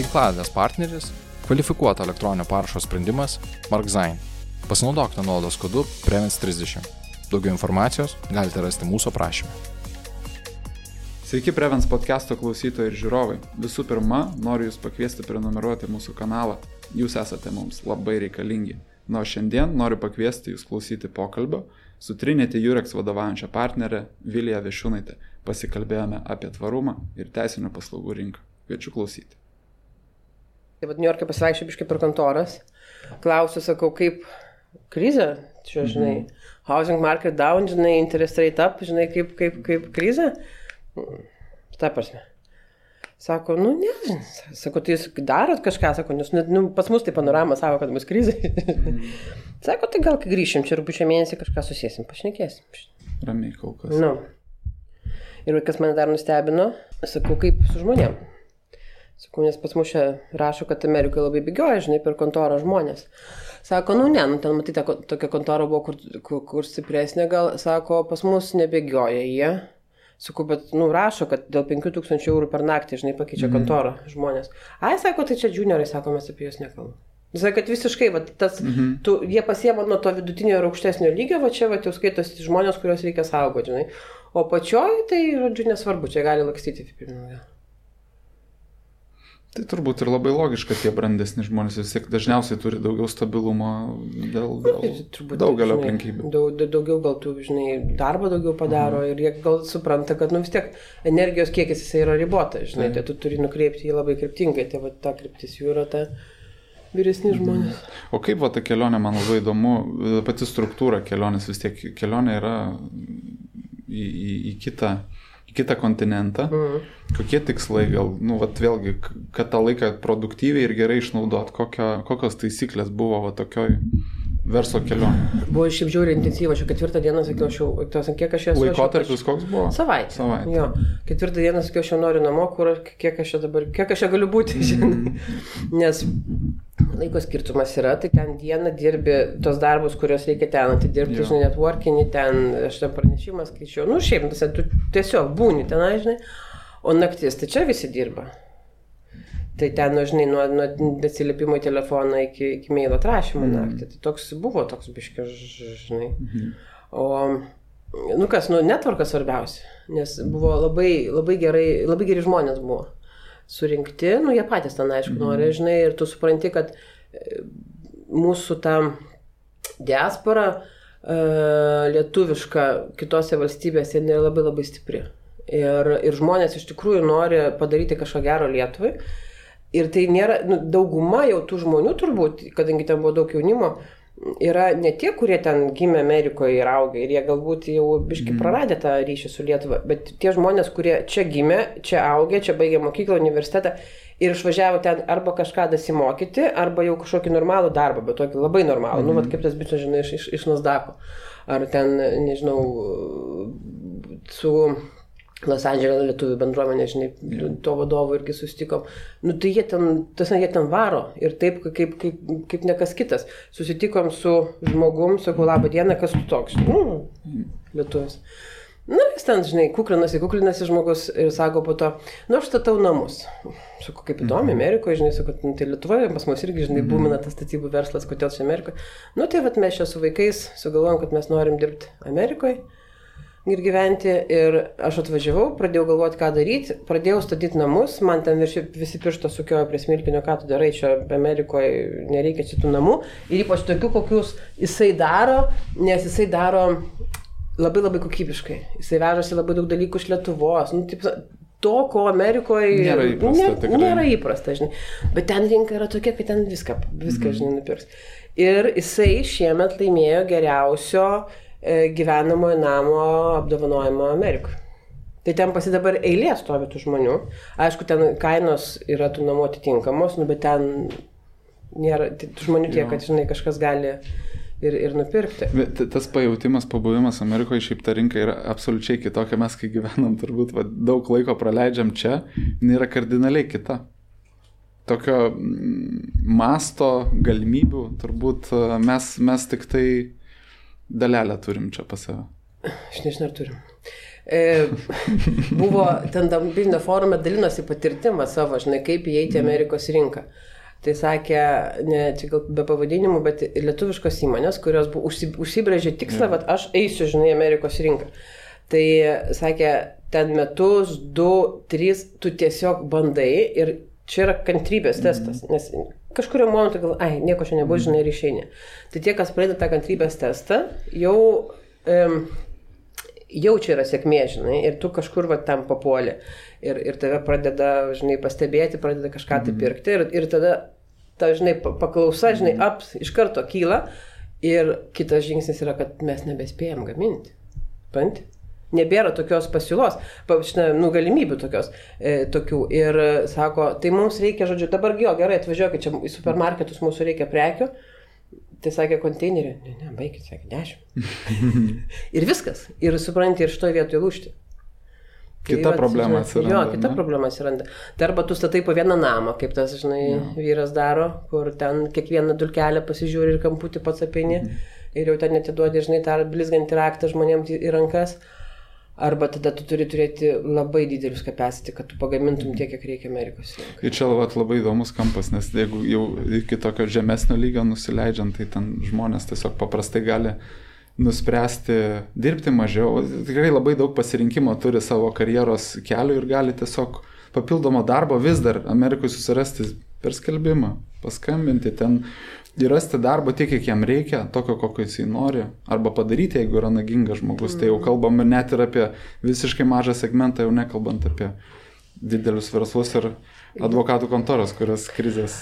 Tinkladės partneris - kvalifikuoto elektroninio parašo sprendimas MarkZine. Pasinaudokite nuolaidos kodu PREVENS30. Daugiau informacijos galite rasti mūsų aprašymę. Sveiki, Prevens podcast'o klausytojai ir žiūrovai. Visų pirma, noriu Jūs pakviesti prenumeruoti mūsų kanalą. Jūs esate mums labai reikalingi. Na, o šiandien noriu pakviesti Jūs klausyti pokalbio su Trinity Jurex vadovaujančia partnerė Vilija Višiūnaitė. Pasikalbėjome apie tvarumą ir teisinių paslaugų rinką. Kviečiu klausyti. Tai vad, New York'e pasivaikščiau biškai per kontoras, klausiu, sakau, kaip krizė, čia, žinai, mm -hmm. housing market down, žinai, interest rate up, žinai, kaip, kaip, kaip krizė. Ta prasme. Sako, nu ne, sako, tai jūs darot kažką, sako, nes nu, pas mus tai panorama savo, kad bus krizė. Mm. sako, tai gal kai grįšim, čia rūpiučio mėnesį kažką susėsim, pašnekėsim. Ramiai kol kas. Nu. Ir kas mane dar nustebino, sakau, kaip su žmonėm. Sakau, nes pas mus čia rašo, kad Amerikoje labai bėgioja, žinai, per kontorą žmonės. Sako, nu ne, nu ten matyti, tokia kontora buvo kur, kur, kur stipresnė, gal, sako, pas mus nebėgioja jie. Sakau, bet, nu, rašo, kad dėl 5000 eurų per naktį, žinai, pakeičia mm. kontorą žmonės. Ai, sako, tai čia juniorai, sako, mes apie juos nekalbame. Sakai, kad visiškai, va, tas, mm -hmm. tu, jie pasiema nuo to vidutinio ir aukštesnio lygio, va čia, va, jau skaitosi žmonės, kuriuos reikia saugoti, žinai. O pačioj, tai, žodžiu, nesvarbu, čia gali lakstyti pirmiausia. Tai turbūt ir labai logiška, tie brandesni žmonės vis tiek dažniausiai turi daugiau stabilumo dėl, dėl turbūt, daugelio aplinkybių. Daug, daugiau gal tu, žinai, darbo daugiau padaro mhm. ir jie gal supranta, kad, nu vis tiek energijos kiekis jisai yra ribotas, žinai, tai tu turi nukreipti jį labai kryptingai, tai va ta kryptis jų yra ta vyresni mhm. žmonės. O kaip va ta kelionė, man labai įdomu, pati struktūra kelionės vis tiek kelionė yra į, į, į kitą į kitą kontinentą. Mhm. Kokie tikslai, gal, nu, vat, vėlgi, kad tą laiką produktyviai ir gerai išnaudot, kokio, kokios taisyklės buvo va, tokioj verslo kelionė. Buvo šiaip žiauriai intensyva, aš ketvirtą dieną sakiau, aš jau, tos, kiek aš esu. Laikotarpis koks buvo? Savaitė. Savaitė. Jo, ketvirtą dieną sakiau, aš jau noriu namo, kur, kiek aš čia dabar, kiek aš čia galiu būti, mm. Nes laiko skirtumas yra, tai ten dieną dirbi tos darbus, kuriuos reikia ten atidirbti, žinai, networkinį, ten aš ten pranešimą skaičiau, nu šiaip, tu tiesiog būni ten, žinai, o naktis, tai čia visi dirba. Tai ten, nu, žinai, nuo, nuo atsiliepimo į telefoną iki, iki mailo atrašymo mm. naktį. Tai toks buvo toks biškiai, žinai. Mm. O, nu kas, nu, netvarkas svarbiausia, nes buvo labai, labai gerai, labai geri žmonės buvo surinkti, nu jie patys ten aišku mm. nori, žinai, ir tu supranti, kad e, mūsų ta diaspora uh, lietuviška kitose valstybėse nėra labai labai stipri. Ir, ir žmonės iš tikrųjų nori padaryti kažką gero Lietuvai. Ir tai nėra, nu, dauguma jau tų žmonių turbūt, kadangi ten buvo daug jaunimo, uh, yra ne tie, kurie ten gimė Amerikoje ir auga ir jie galbūt jau biški mhm. praradę tą ryšį su Lietuva, bet tie žmonės, kurie čia gimė, čia augė, čia baigė mokyklą, universitetą ir išvažiavo ten arba kažką dasimokyti, arba jau kažkokį normalų darbą, bet tokį labai normalų, mm. nu, vat, mhm. kaip tas bičias, žinai, iš, iš, iš Nasdako. Ar ten, nežinau, su Los Andželė lietuvių bendruomenė, žinai, to vadovo irgi susitikom. Nu, tai jie ten, tas, jie ten varo ir taip, kaip, kaip, kaip ne kas kitas. Susitikom su žmogum, sakau, labą dieną, kas tu toks? Nu, lietuvis. Na, jis ten, žinai, kuklinasi, kuklinasi žmogus ir sako po to, nu, aš statau namus. Sakau, kaip įdomu, mhm. Amerikoje, žinai, sakau, nu, tai Lietuvoje pas mus irgi, žinai, mhm. būmina tas statybų verslas, kodėl čia Amerikoje. Nu, tai vat mes čia su vaikais sugalvojom, kad mes norim dirbti Amerikoje ir gyventi. Ir aš atvažiavau, pradėjau galvoti, ką daryti, pradėjau statyti namus, man ten visi, visi piršto sukiojo prie smilkinio, ką tu darai čia Amerikoje, nereikia šitų namų. Ir ypač tokių, kokius jisai daro, nes jisai daro labai labai kokybiškai. Jisai vežasi labai daug dalykų iš Lietuvos. Nu, taip, to, ko Amerikoje nėra įprasta. Ne, tikrai. nėra įprasta, žinai. Bet ten rinka yra tokia, kad ten viską, viską mm. žinai, nupirks. Ir jisai šiemet laimėjo geriausio E, gyvenamojo namo apdovanojimo Amerikoje. Tai ten pasi dabar eilė stovi tų žmonių. Aišku, ten kainos yra tų namų atitinkamos, nu, bet ten nėra tų žmonių tiek, kad, žinai, kažkas gali ir, ir nupirkti. Bet tas pajūtimas, pabuvimas Amerikoje, šiaip ta rinka yra absoliučiai kitokia, mes kai gyvenam, turbūt va, daug laiko praleidžiam čia, nėra kardinaliai kita. Tokio mm, masto galimybių turbūt mes, mes tik tai dalelę turim čia pas save? Aš nežinau, ar turim. e, buvo ten Vilnių forume dalinosi patirtimą savo, žinai, kaip įeiti į Amerikos rinką. Tai sakė, ne čia gal be pavadinimų, bet lietuviškos įmonės, kurios buvo užsibrėžė tikslą, kad aš eisiu, žinai, Amerikos rinką. Tai sakė, ten metus, du, trys, tu tiesiog bandai ir čia yra kantrybės testas, nes kažkurio momentu gal, ai, nieko čia nebus, žinai, ir išeini. Tai tie, kas pradeda tą kantrybės testą, jau um, jau čia yra sėkmė, žinai, ir tu kažkur va tam papuoli. Ir, ir tave pradeda, žinai, pastebėti, pradeda kažką tai mhm. pirkti. Ir, ir tada ta, žinai, paklausa, žinai, mhm. aps iš karto kyla. Ir kitas žingsnis yra, kad mes nebespėjom gaminti. Panti? Nebėra tokios pasiūlos, žinai, nu, galimybių tokios, e, tokių. Ir sako, tai mums reikia, žodžiu, dabar jo, gerai, atvažiuokit, čia į supermarketus mūsų reikia prekių. Tai sakė konteinerį, ne, ne, baigit, sakė, dešimt. ir viskas. Ir supranti, ir šitoje vietoje lūšti. Kita tai, problema atsiranda. Jo, kita ne? problema atsiranda. Tai arba tu statai po vieną namą, kaip tas, žinai, jo. vyras daro, kur ten kiekvieną dulkelę pasižiūri ir kamputį pats apini. Mhm. Ir jau ten netiduodi, žinai, tą blizgantį raktą žmonėms į rankas. Arba tada tu turi turėti labai didelius capacity, kad tu pagamintum tiek, kiek reikia Amerikos rinkai. Ir čia vat, labai įdomus kampas, nes jeigu jau iki tokio žemesnio lygio nusileidžiant, tai ten žmonės tiesiog paprastai gali nuspręsti dirbti mažiau. Tikrai labai daug pasirinkimo turi savo karjeros kelių ir gali tiesiog papildomo darbo vis dar Amerikoje susirasti per skelbimą, paskambinti ten ir rasti darbą tiek, kiek jam reikia, tokio, kokio jisai nori, arba padaryti, jeigu yra nagingas žmogus. Mm. Tai jau mhm. kalbame net ir apie visiškai mažą segmentą, jau nekalbant apie didelius verslus ir advokatų kontoros, kurios krizės.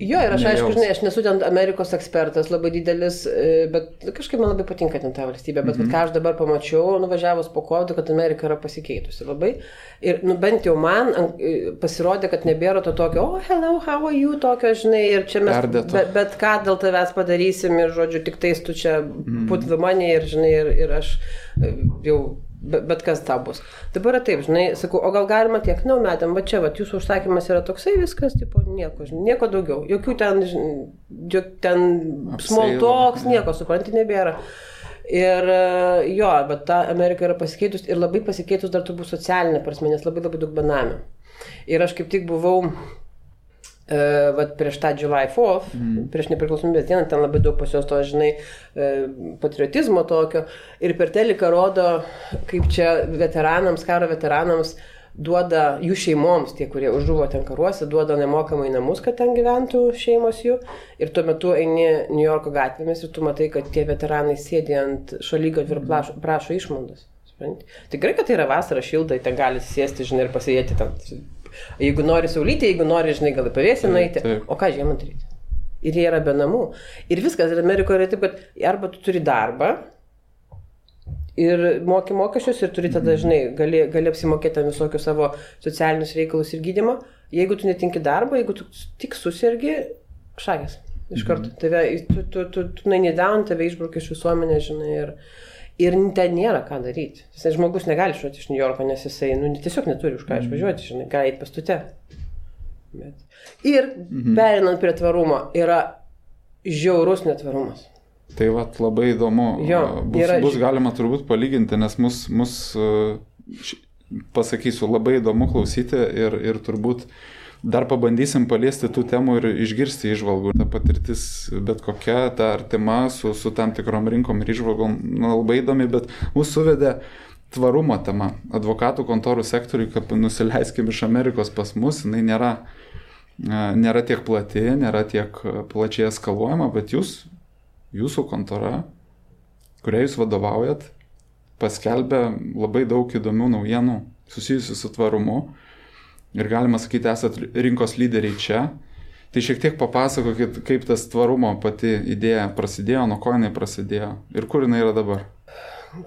Jo, ir aš aišku, žinai, aš nesu ten Amerikos ekspertas labai didelis, e, bet kažkaip man labai patinka ten ta valstybė. Bet mm -hmm. ką aš dabar pamačiau, nuvažiavus po kovido, kad Amerika yra pasikeitusi labai. Ir nu, bent jau man e, pasirodė, kad nebėra to tokio, oh, hello, how are you, tokio, žinai, ir čia mes... Perdėto. Bet, bet ką dėl tavęs padarysim ir, žodžiu, tik tais tu čia -hmm. put the money ir, žinai, ir, ir aš e, jau bet, bet kas tau bus. Dabar yra taip, žinai, sakau, o gal galima tiek, na, metam, va čia, va, jūsų užsakymas yra toksai, viskas, tipo, nieko, žinai, nieko daugiau. Jokių ten, jok, ten small talks, nieko, supranti, nebėra. Ir jo, bet ta Amerika yra pasikeitus ir labai pasikeitus dar turbūt socialinė prasme, nes labai labai daug benamių. Ir aš kaip tik buvau Uh, vat prieš tą July 4, mm. prieš nepriklausomybės dieną, ten labai daug pas jos to, žinai, uh, patriotizmo tokio. Ir per teliką rodo, kaip čia veteranams, karo veteranams duoda jų šeimoms, tie, kurie užžuvo ten karuose, duoda nemokamai namus, kad ten gyventų šeimos jų. Ir tuo metu eini New Yorko gatvėmis ir tu matai, kad tie veteranai sėdi ant šalygatvį ir prašo, prašo išmaldos. Tikrai, kad tai yra vasara šilta, ten gali sėsti, žinai, ir pasėdėti ten Jeigu nori saulytė, jeigu nori, žinai, gal į pavėsį nueiti, o ką žiemą daryti? Ir jie yra be namų. Ir viskas, ir Amerikoje yra taip, kad arba tu turi darbą ir moki mokesčius ir turi tada, žinai, gali, gali apsimokėti visokius savo socialinius reikalus ir gydimą. Jeigu tu netinki darbo, jeigu tu tik susirgi, šakės. Iš karto. Mhm. Tave, tu, tu, tu, tu naini down, tave išbraukia iš visuomenės, žinai. Ir, Ir ten nėra ką daryti. Jis žmogus negali išvažiuoti iš New Yorko, nes jisai nu, tiesiog neturi už ką mhm. išvažiuoti, žinai, gali eiti pastute. Bet. Ir mhm. perinant prie tvarumo, yra žiaurus netvarumas. Tai va, labai įdomu. Jo, bus, yra... bus galima turbūt palyginti, nes mus, mus pasakysiu, labai įdomu klausyti ir, ir turbūt uh, dar pabandysim paliesti tų temų ir išgirsti išvalgų. Ta patirtis bet kokia, ta artima su, su tam tikrom rinkom ir išvalgom nu, labai įdomi, bet mūsų suvedė tvarumo tema. Advokatų kontorų sektoriui, kad nusileiskim iš Amerikos pas mus, jinai nėra, e, nėra tiek plati, nėra tiek plačiai eskaluojama, bet jūs, jūsų kontora, kuriai jūs vadovaujat, paskelbė labai daug įdomių naujienų susijusių su tvarumu ir galima sakyti, esat rinkos lyderiai čia. Tai šiek tiek papasakokit, kaip tas tvarumo pati idėja prasidėjo, nuo ko jinai prasidėjo ir kur jinai yra dabar.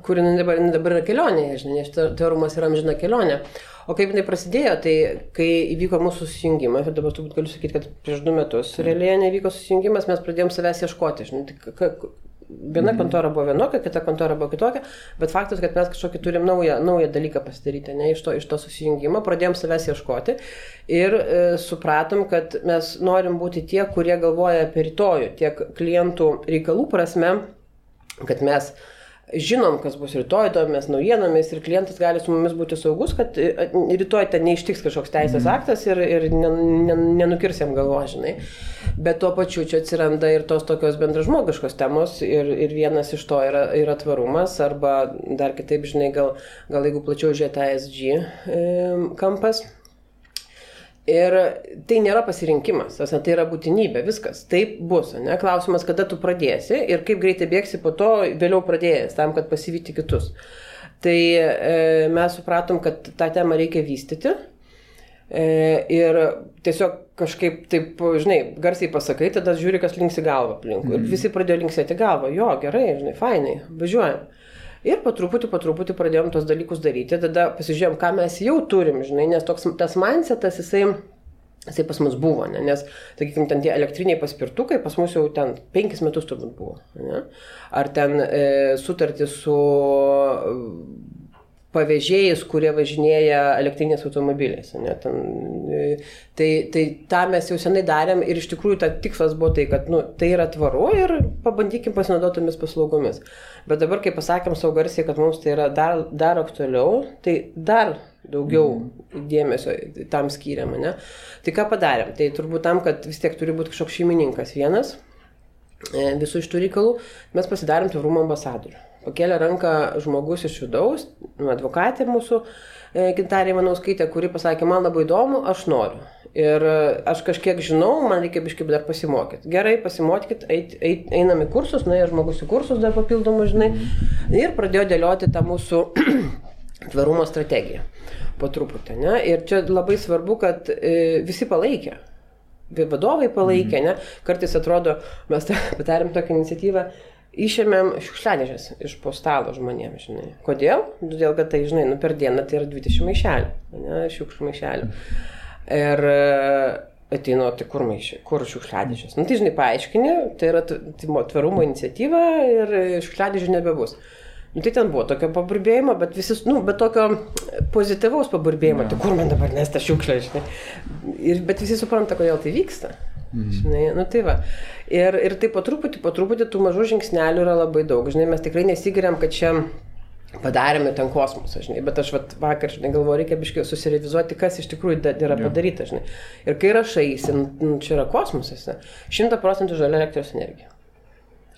Kur jinai dabar, jinai dabar yra kelionėje, žinai, tvarumas yra amžina kelionė. O kaip jinai prasidėjo, tai kai įvyko mūsų susijungimas, ir dabar turbūt galiu sakyti, kad prieš du metus realiai nevyko susijungimas, mes pradėjom savęs ieškoti, žinai, tai, Viena mhm. kontora buvo vienokia, kita kontora buvo kitokia, bet faktas, kad mes kažkokį turim naują, naują dalyką pasidaryti, ne iš to, iš to susijungimo, pradėjom savęs ieškoti ir e, supratom, kad mes norim būti tie, kurie galvoja apie rytojų, tiek klientų reikalų prasme, kad mes žinom, kas bus rytoj, domės naujienomis ir klientas gali su mumis būti saugus, kad e, rytoj ten neištiks kažkoks teisės aktas ir, ir nenukirsim galvo, žinai. Bet tuo pačiu čia atsiranda ir tos tokios bendražmogiškos temos ir, ir vienas iš to yra, yra tvarumas arba dar kitaip, žinai, gal, gal jeigu plačiau žiūrėti ASG e, kampas Ir tai nėra pasirinkimas, tai yra būtinybė, viskas, taip bus, ne? Klausimas, kada tu pradėsi ir kaip greitai bėgsi po to, vėliau pradėjęs, tam, kad pasivyti kitus. Tai e, mes supratom, kad tą temą reikia vystyti. E, ir tiesiog kažkaip taip, žinai, garsiai pasakai, tada žiūri, kas linksi galvą aplinkui. Mm. Ir mhm. visi pradėjo linksėti galvą, jo, gerai, žinai, fainai, važiuojam. Ir po truputį, po truputį pradėjom tos dalykus daryti, tada pasižiūrėjom, ką mes jau turim, žinai, nes toks tas mindsetas, jisai, jisai pas mus buvo, ne? nes, sakykime, ten tie elektriniai paspirtukai pas mus jau ten penkis metus turbūt buvo. Ne? Ar ten e, sutartys su pavežėjais, kurie važinėja elektrinės automobiliais. Ne, ten, e, tai, tai tą mes jau senai darėm ir iš tikrųjų ta tikslas buvo tai, kad nu, tai yra tvaru ir pabandykim pasinaudotomis paslaugomis. Bet dabar, kai pasakėm savo garsiai, kad mums tai yra dar, dar aktualiau, tai dar daugiau mm. dėmesio tam skiriam. Ne? Tai ką padarėm? Tai turbūt tam, kad vis tiek turi būti kažkoks šeimininkas vienas e, visų iš tų reikalų, mes pasidarėm tvarumo ambasadorių pakėlė ranką žmogus iš vidaus, nu, advokatė mūsų, e, Gintarė Manauskaitė, kuri pasakė, man labai įdomu, aš noriu. Ir e, aš kažkiek žinau, man reikia biškai dar pasimokyti. Gerai, pasimokykit, eit, eit, einam į kursus, nuėjo žmogus į kursus dar papildomų, žinai, ir pradėjo dėlioti tą mūsų tvarumo strategiją po truputį. Ne? Ir čia labai svarbu, kad e, visi palaikė. Vadovai palaikė, mhm. ne? Kartais atrodo, mes patarėm tokią iniciatyvą, išėmėm šiukšliadėžės iš po stalo žmonėms, žinai. Kodėl? Todėl, kad tai, žinai, nu per dieną tai yra 20 maišelių, ne, šiukšlių maišelių. Ir e, ateinu, tai kur maišė, kur šiukšliadėžės. Nu tai, žinai, paaiškini, tai yra tai tvarumo iniciatyva ir šiukšliadėžių nebebus. Nu, tai ten buvo tokio paburbėjimo, bet visi, nu, bet tokio pozityvaus paburbėjimo, ja. tai kur man dabar nes ta šiukšlė, žinai. Ir, bet visi supranta, kodėl tai vyksta. Mhm. Žinai, nu tai va. Ir, ir tai po truputį, po truputį tų mažų žingsnelių yra labai daug. Žinai, mes tikrai nesigiriam, kad čia padarėme ten kosmosą, žinai, bet aš vat, vakar, žinai, galvoju, reikia biškai susirevizuoti, kas iš tikrųjų yra padaryta, žinai. Ir kai rašaisi, nu, čia yra kosmosas, šimta procentų žalia elektros energija.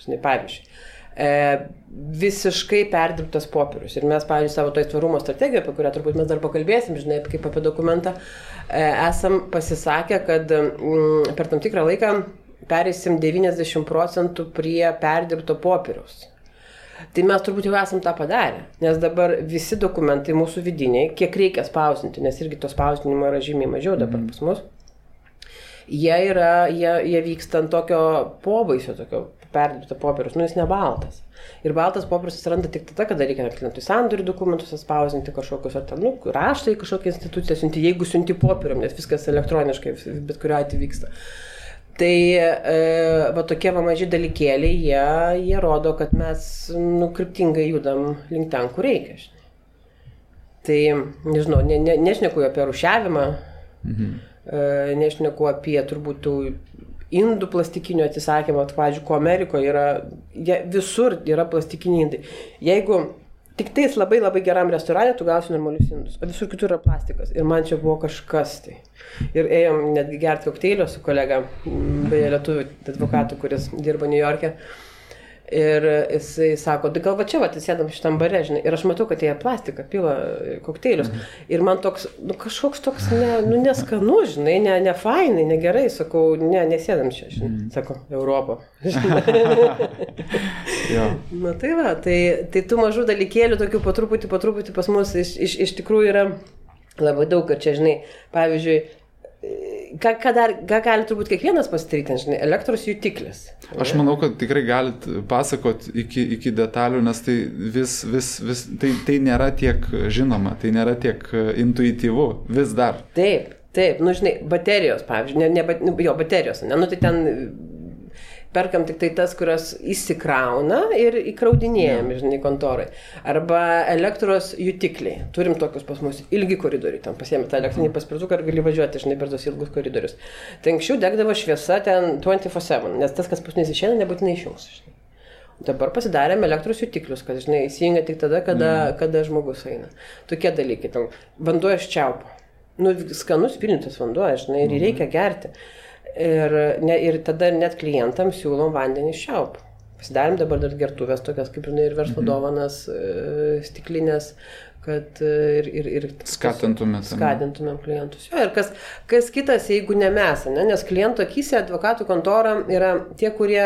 Žinai, pavyzdžiui. E, visiškai perdirbtas popierius. Ir mes, pavyzdžiui, savo toj tvarumo strategijoje, apie kurią turbūt mes dar pakalbėsim, žinai, kaip apie dokumentą, e, esam pasisakę, kad mm, per tam tikrą laiką perėsim 90 procentų prie perdirbto popieriaus. Tai mes turbūt jau esam tą padarę, nes dabar visi dokumentai mūsų vidiniai, kiek reikia spausinti, nes irgi to spausdinimo yra žymiai mažiau dabar mm. pas mus, jie, yra, jie, jie vyksta ant tokio pobaisio, tokio perdirbto popieriaus, nu jis ne baltas. Ir baltas popierius atsiranda tik tada, kada reikia klientui sandorių dokumentus atspausinti kažkokius, ar ten, nu, raštai kažkokią instituciją siunti, jeigu siunti popierium, nes viskas elektroniškai, bet kuriuo atveju vyksta. Tai e, va tokie va maži dalykėliai, jie, jie rodo, kad mes nu, kryptingai judam link ten, kur reikia. Tai, nežinau, ne, ne, nešneku apie rušiavimą, mhm. e, nešneku apie turbūt tų indų plastikinio atsisakymą, pavyzdžiui, ko Amerikoje yra, jie, visur yra plastikiniai indai. Jeigu Tik tais labai labai geram restorane tu gausi normalius indus, o visur kitur yra plastikas. Ir man čia buvo kažkas tai. Ir ėjom netgi gerti kokteilio su kolega, beje, lietuviu advokatu, kuris dirba New York'e. Ir jisai sako, tai gal va čia, va, sėdam šitam bare, žinai, ir aš matau, kad jie plastiką pila kokteilius. Mhm. Ir man toks, nu kažkoks toks, ne, nu neskanu, žinai, ne, ne fainai, negerai, sakau, ne, nesėdam čia, žinai, mhm. sako, Europą. Na tai va, tai, tai tų mažų dalykėlių, tokių po truputį, po truputį pas mus iš, iš, iš tikrųjų yra labai daug, kad čia, žinai, pavyzdžiui, ką, ką, dar, ką gali turbūt kiekvienas pasidaryti, žinai, elektros jutiklis. Aš manau, kad tikrai galit pasakot iki, iki detalių, nes tai vis, vis, vis, tai, tai nėra tiek žinoma, tai nėra tiek intuityvu, vis dar. Taip, taip, nu žinai, baterijos, pavyzdžiui, ne, ne, jo, baterijos, ne, nu tai ten perkam tik tai tas, kurios įsikrauna ir įkraudinėjam, ja. žinai, kontorai. Arba elektros jutikliai. Turim tokius pas mus ilgi koridoriai. Tam pasiemi tą elektrinį paspirtuką ir gali važiuoti, žinai, per tos ilgus koridorius. Tai anksčiau degdavo šviesa ten 24-7, nes tas, kas pas mus išeina, nebūtinai išjungs. Dabar pasidarėm elektros jutiklius, kad, žinai, įsijungia tik tada, kada, mm. kada žmogus eina. Tokie dalykai. Tam. Vanduo iš čiaupo. Nu, skanus pilnintas vanduo, žinai, ir mm. reikia gerti. Ir, ne, ir tada net klientams siūlom vandenį iš čiaupo. Pasidarėm dabar dar gertuvės tokias, kaip žinai, ir verslo mm. dovanas, e, stiklinės, kad e, ir, ir, ir skatintumėm. Skatintumėm klientus. Jo, ir kas, kas kitas, jeigu ne mes, ne? nes kliento akise advokatų kontora yra tie, kurie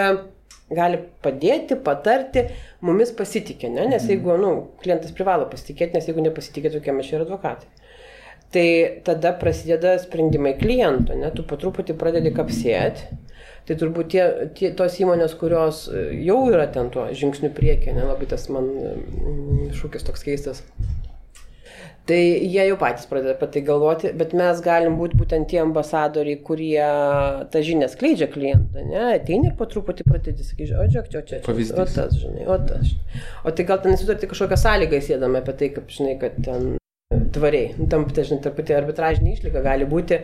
gali padėti, patarti, mumis pasitikė, ne? nes mhm. jeigu, nu, klientas privalo pasitikėti, nes jeigu nepasitikė, tokie mes čia ir advokatai. Tai tada prasideda sprendimai kliento, ne, tu po truputį pradedi kapsėti. Tai turbūt tie, tie, tos įmonės, kurios jau yra ten tuo žingsniu priekį, ne, labai tas man mm, šūkis toks keistas, Tai jie jau patys pradeda apie tai galvoti, bet mes galim būti būtent tie ambasadoriai, kurie tą žinią skleidžia klientą, ne, ateini ir po truputį pradedi sakyti, o žiūrėk, čia, čia, čia, o tas, žinai, o tas. O tai gal ten nesutarti kažkokią sąlygą įsėdame apie tai, kaip, žinai, kad ten tvariai, nu, tam, tai, žinai, truputį arbitražinė išlyga gali būti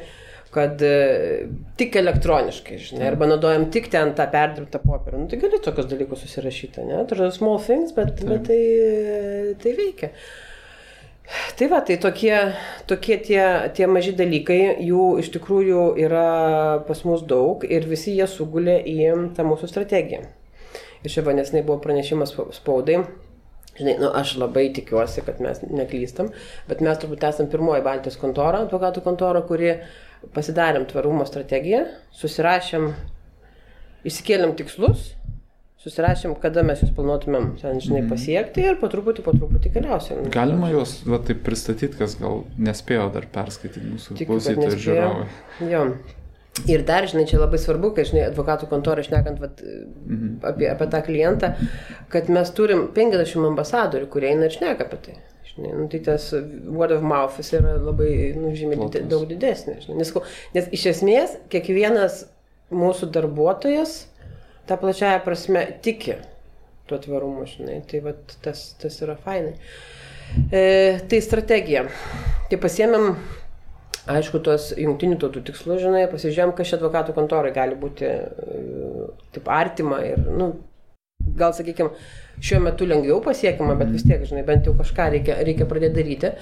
kad e, tik elektroniškai, žinai, arba naudojam tik ten tą perdirbtą popierą. Nu, tai gali tokius dalykus susirašyti, ne? Tai yra small things, bet, bet tai, tai veikia. Tai va, tai tokie, tokie tie, tie maži dalykai, jų iš tikrųjų yra pas mus daug ir visi jie sugulė į tą mūsų strategiją. Ir čia vanesnai buvo pranešimas spaudai. Žinai, nu, aš labai tikiuosi, kad mes neklystam, bet mes turbūt esame pirmoji Baltijos kontora, advokatų kontora, kuri pasidarėm tvarumo strategiją, susirašėm, išsikėlėm tikslus susirašėm, kada mes jūs planuotumėm, ten, žinai, mhm. pasiekti ir po truputį, po truputį keliausim. Galima juos, va, taip pristatyti, kas gal nespėjo dar perskaityti mūsų klausytojų ir žiūrovai. Jo. Ir dar, žinai, čia labai svarbu, kai, žinai, advokatų kontorą šnekant vat, mhm. apie, apie tą klientą, kad mes turim 50 ambasadorių, kurie eina ir šneka apie tai. Žinai, nu, tai tas word of mouth yra labai, nu, žymiai Plotus. daug didesnis. Žinai, nes, nes iš esmės kiekvienas mūsų darbuotojas, ta plačiaja prasme tiki tuo tvarumu, žinai. Tai vat, tas, tas yra fainai. E, tai strategija. Tai pasiemėm, aišku, tuos jungtinių tautų tikslus, žinai, pasižiūrėjom, kas čia advokatų kontorai gali būti e, taip artima ir, nu, gal, sakykime, šiuo metu lengviau pasiekima, bet vis tiek, žinai, bent jau kažką reikia, reikia pradėti daryti.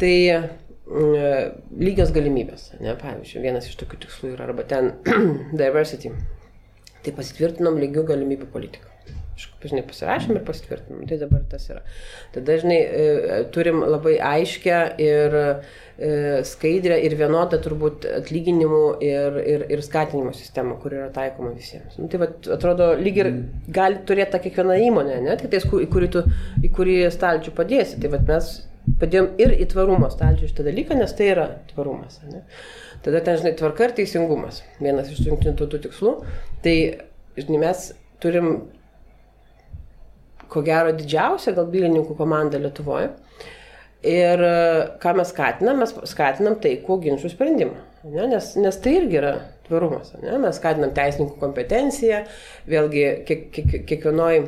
Tai mm, lygios galimybės, ne, pavyzdžiui, vienas iš tokių tikslų yra arba ten diversity Tai pasitvirtinom lygių galimybių politiką. Žinai, pasirašėm ir pasitvirtinom. Tai dabar tas yra. Tada, žinai, e, turim labai aiškę ir e, skaidrę ir vienodą turbūt atlyginimų ir, ir, ir skatinimo sistemą, kur yra taikoma visiems. Nu, tai va, atrodo, lyg ir gali turėti tą kiekvieną įmonę, ne? Tik tais, į kurį, tu, į kurį stalčių padėsi. Tai va, mes padėjom ir į tvarumo stalčių šitą dalyką, nes tai yra tvarumas. Ne? Tada ten, žinai, tvarka ir teisingumas. Vienas iš jungtinių tautų tikslų. Tai, žinai, mes turim, ko gero, didžiausią gal bylininkų komandą Lietuvoje. Ir ką mes skatinam? Mes skatinam taikų ginčių sprendimą. Ne? Nes, nes tai irgi yra tvarumas. Ne? Mes skatinam teisininkų kompetenciją. Vėlgi, kiek, kiek, kiekvienoj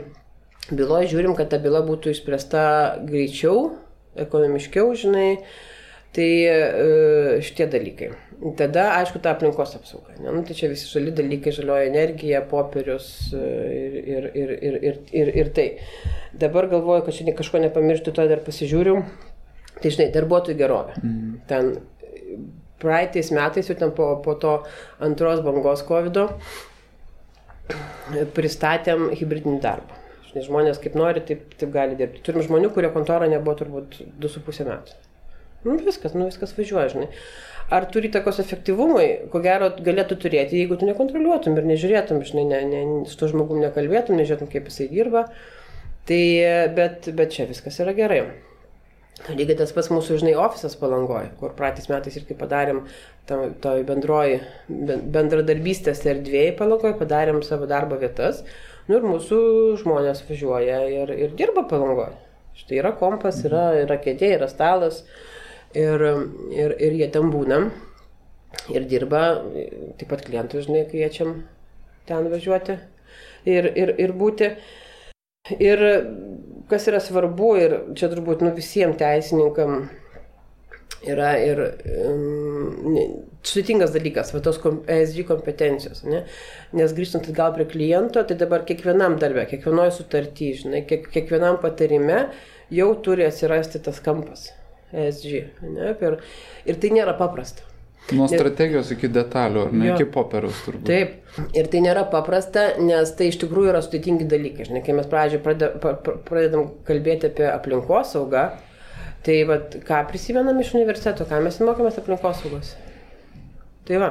byloje žiūrim, kad ta byla būtų išspręsta greičiau, ekonomiškiau, žinai. Tai e, šitie dalykai. Tada, aišku, ta aplinkos apsauga. Ne? Nu, tai čia visi žali dalykai, žalioji energija, popierius e, ir, ir, ir, ir, ir, ir tai. Dabar galvoju, kad čia kažko nepamirštų, to dar pasižiūriu. Tai žinai, darbuotojų gerovė. Mm. Ten praeitais metais, jau ten po, po to antros bangos COVID pristatėm hybridinį darbą. Žinai, žmonės kaip nori, taip, taip gali dirbti. Turim žmonių, kurie kontorą nebuvo turbūt 2,5 metų. Nu, viskas, nu viskas važiuoja, žinai. Ar turi takos efektyvumui, ko gero galėtų turėti, jeigu tu nekontroliuotum ir nežiūrėtum, žinai, ne, ne, su to žmogum nekalbėtum, nežiūrėtum, kaip jisai dirba. Tai, bet, bet čia viskas yra gerai. Lygiai tas pats mūsų, žinai, ofisas palangoja, kur praeitais metais irgi padarėm toj to bendroji bendradarbystės erdvėjai palangoje, padarėm savo darbo vietas. Nu ir mūsų žmonės važiuoja ir, ir dirba palangoje. Štai yra kompas, yra, yra kėdė, yra stalas. Mhm Ir, ir, ir jie ten būna ir dirba, taip pat klientų, žinai, kviečiam ten važiuoti ir, ir, ir būti. Ir kas yra svarbu, ir čia turbūt nu, visiems teisininkam yra ir um, sudėtingas dalykas, va tos ESG kompetencijos, ne? nes grįžtant atgal prie kliento, tai dabar kiekvienam darbė, kiekvienoje sutartyje, kiek, kiekvienam patarime jau turi atsirasti tas kampas ESG. Ne? Ir, ir tai nėra paprasta. Nuo strategijos iki detalių, ne jo. iki popieriaus turbūt. Taip, ir tai nėra paprasta, nes tai iš tikrųjų yra sudėtingi dalykai. Žinai, kai mes pradžioje pradedam kalbėti apie aplinkosaugą, tai vat, ką prisimenam iš universiteto, ką mes mokėmės aplinkosaugos. Tai va.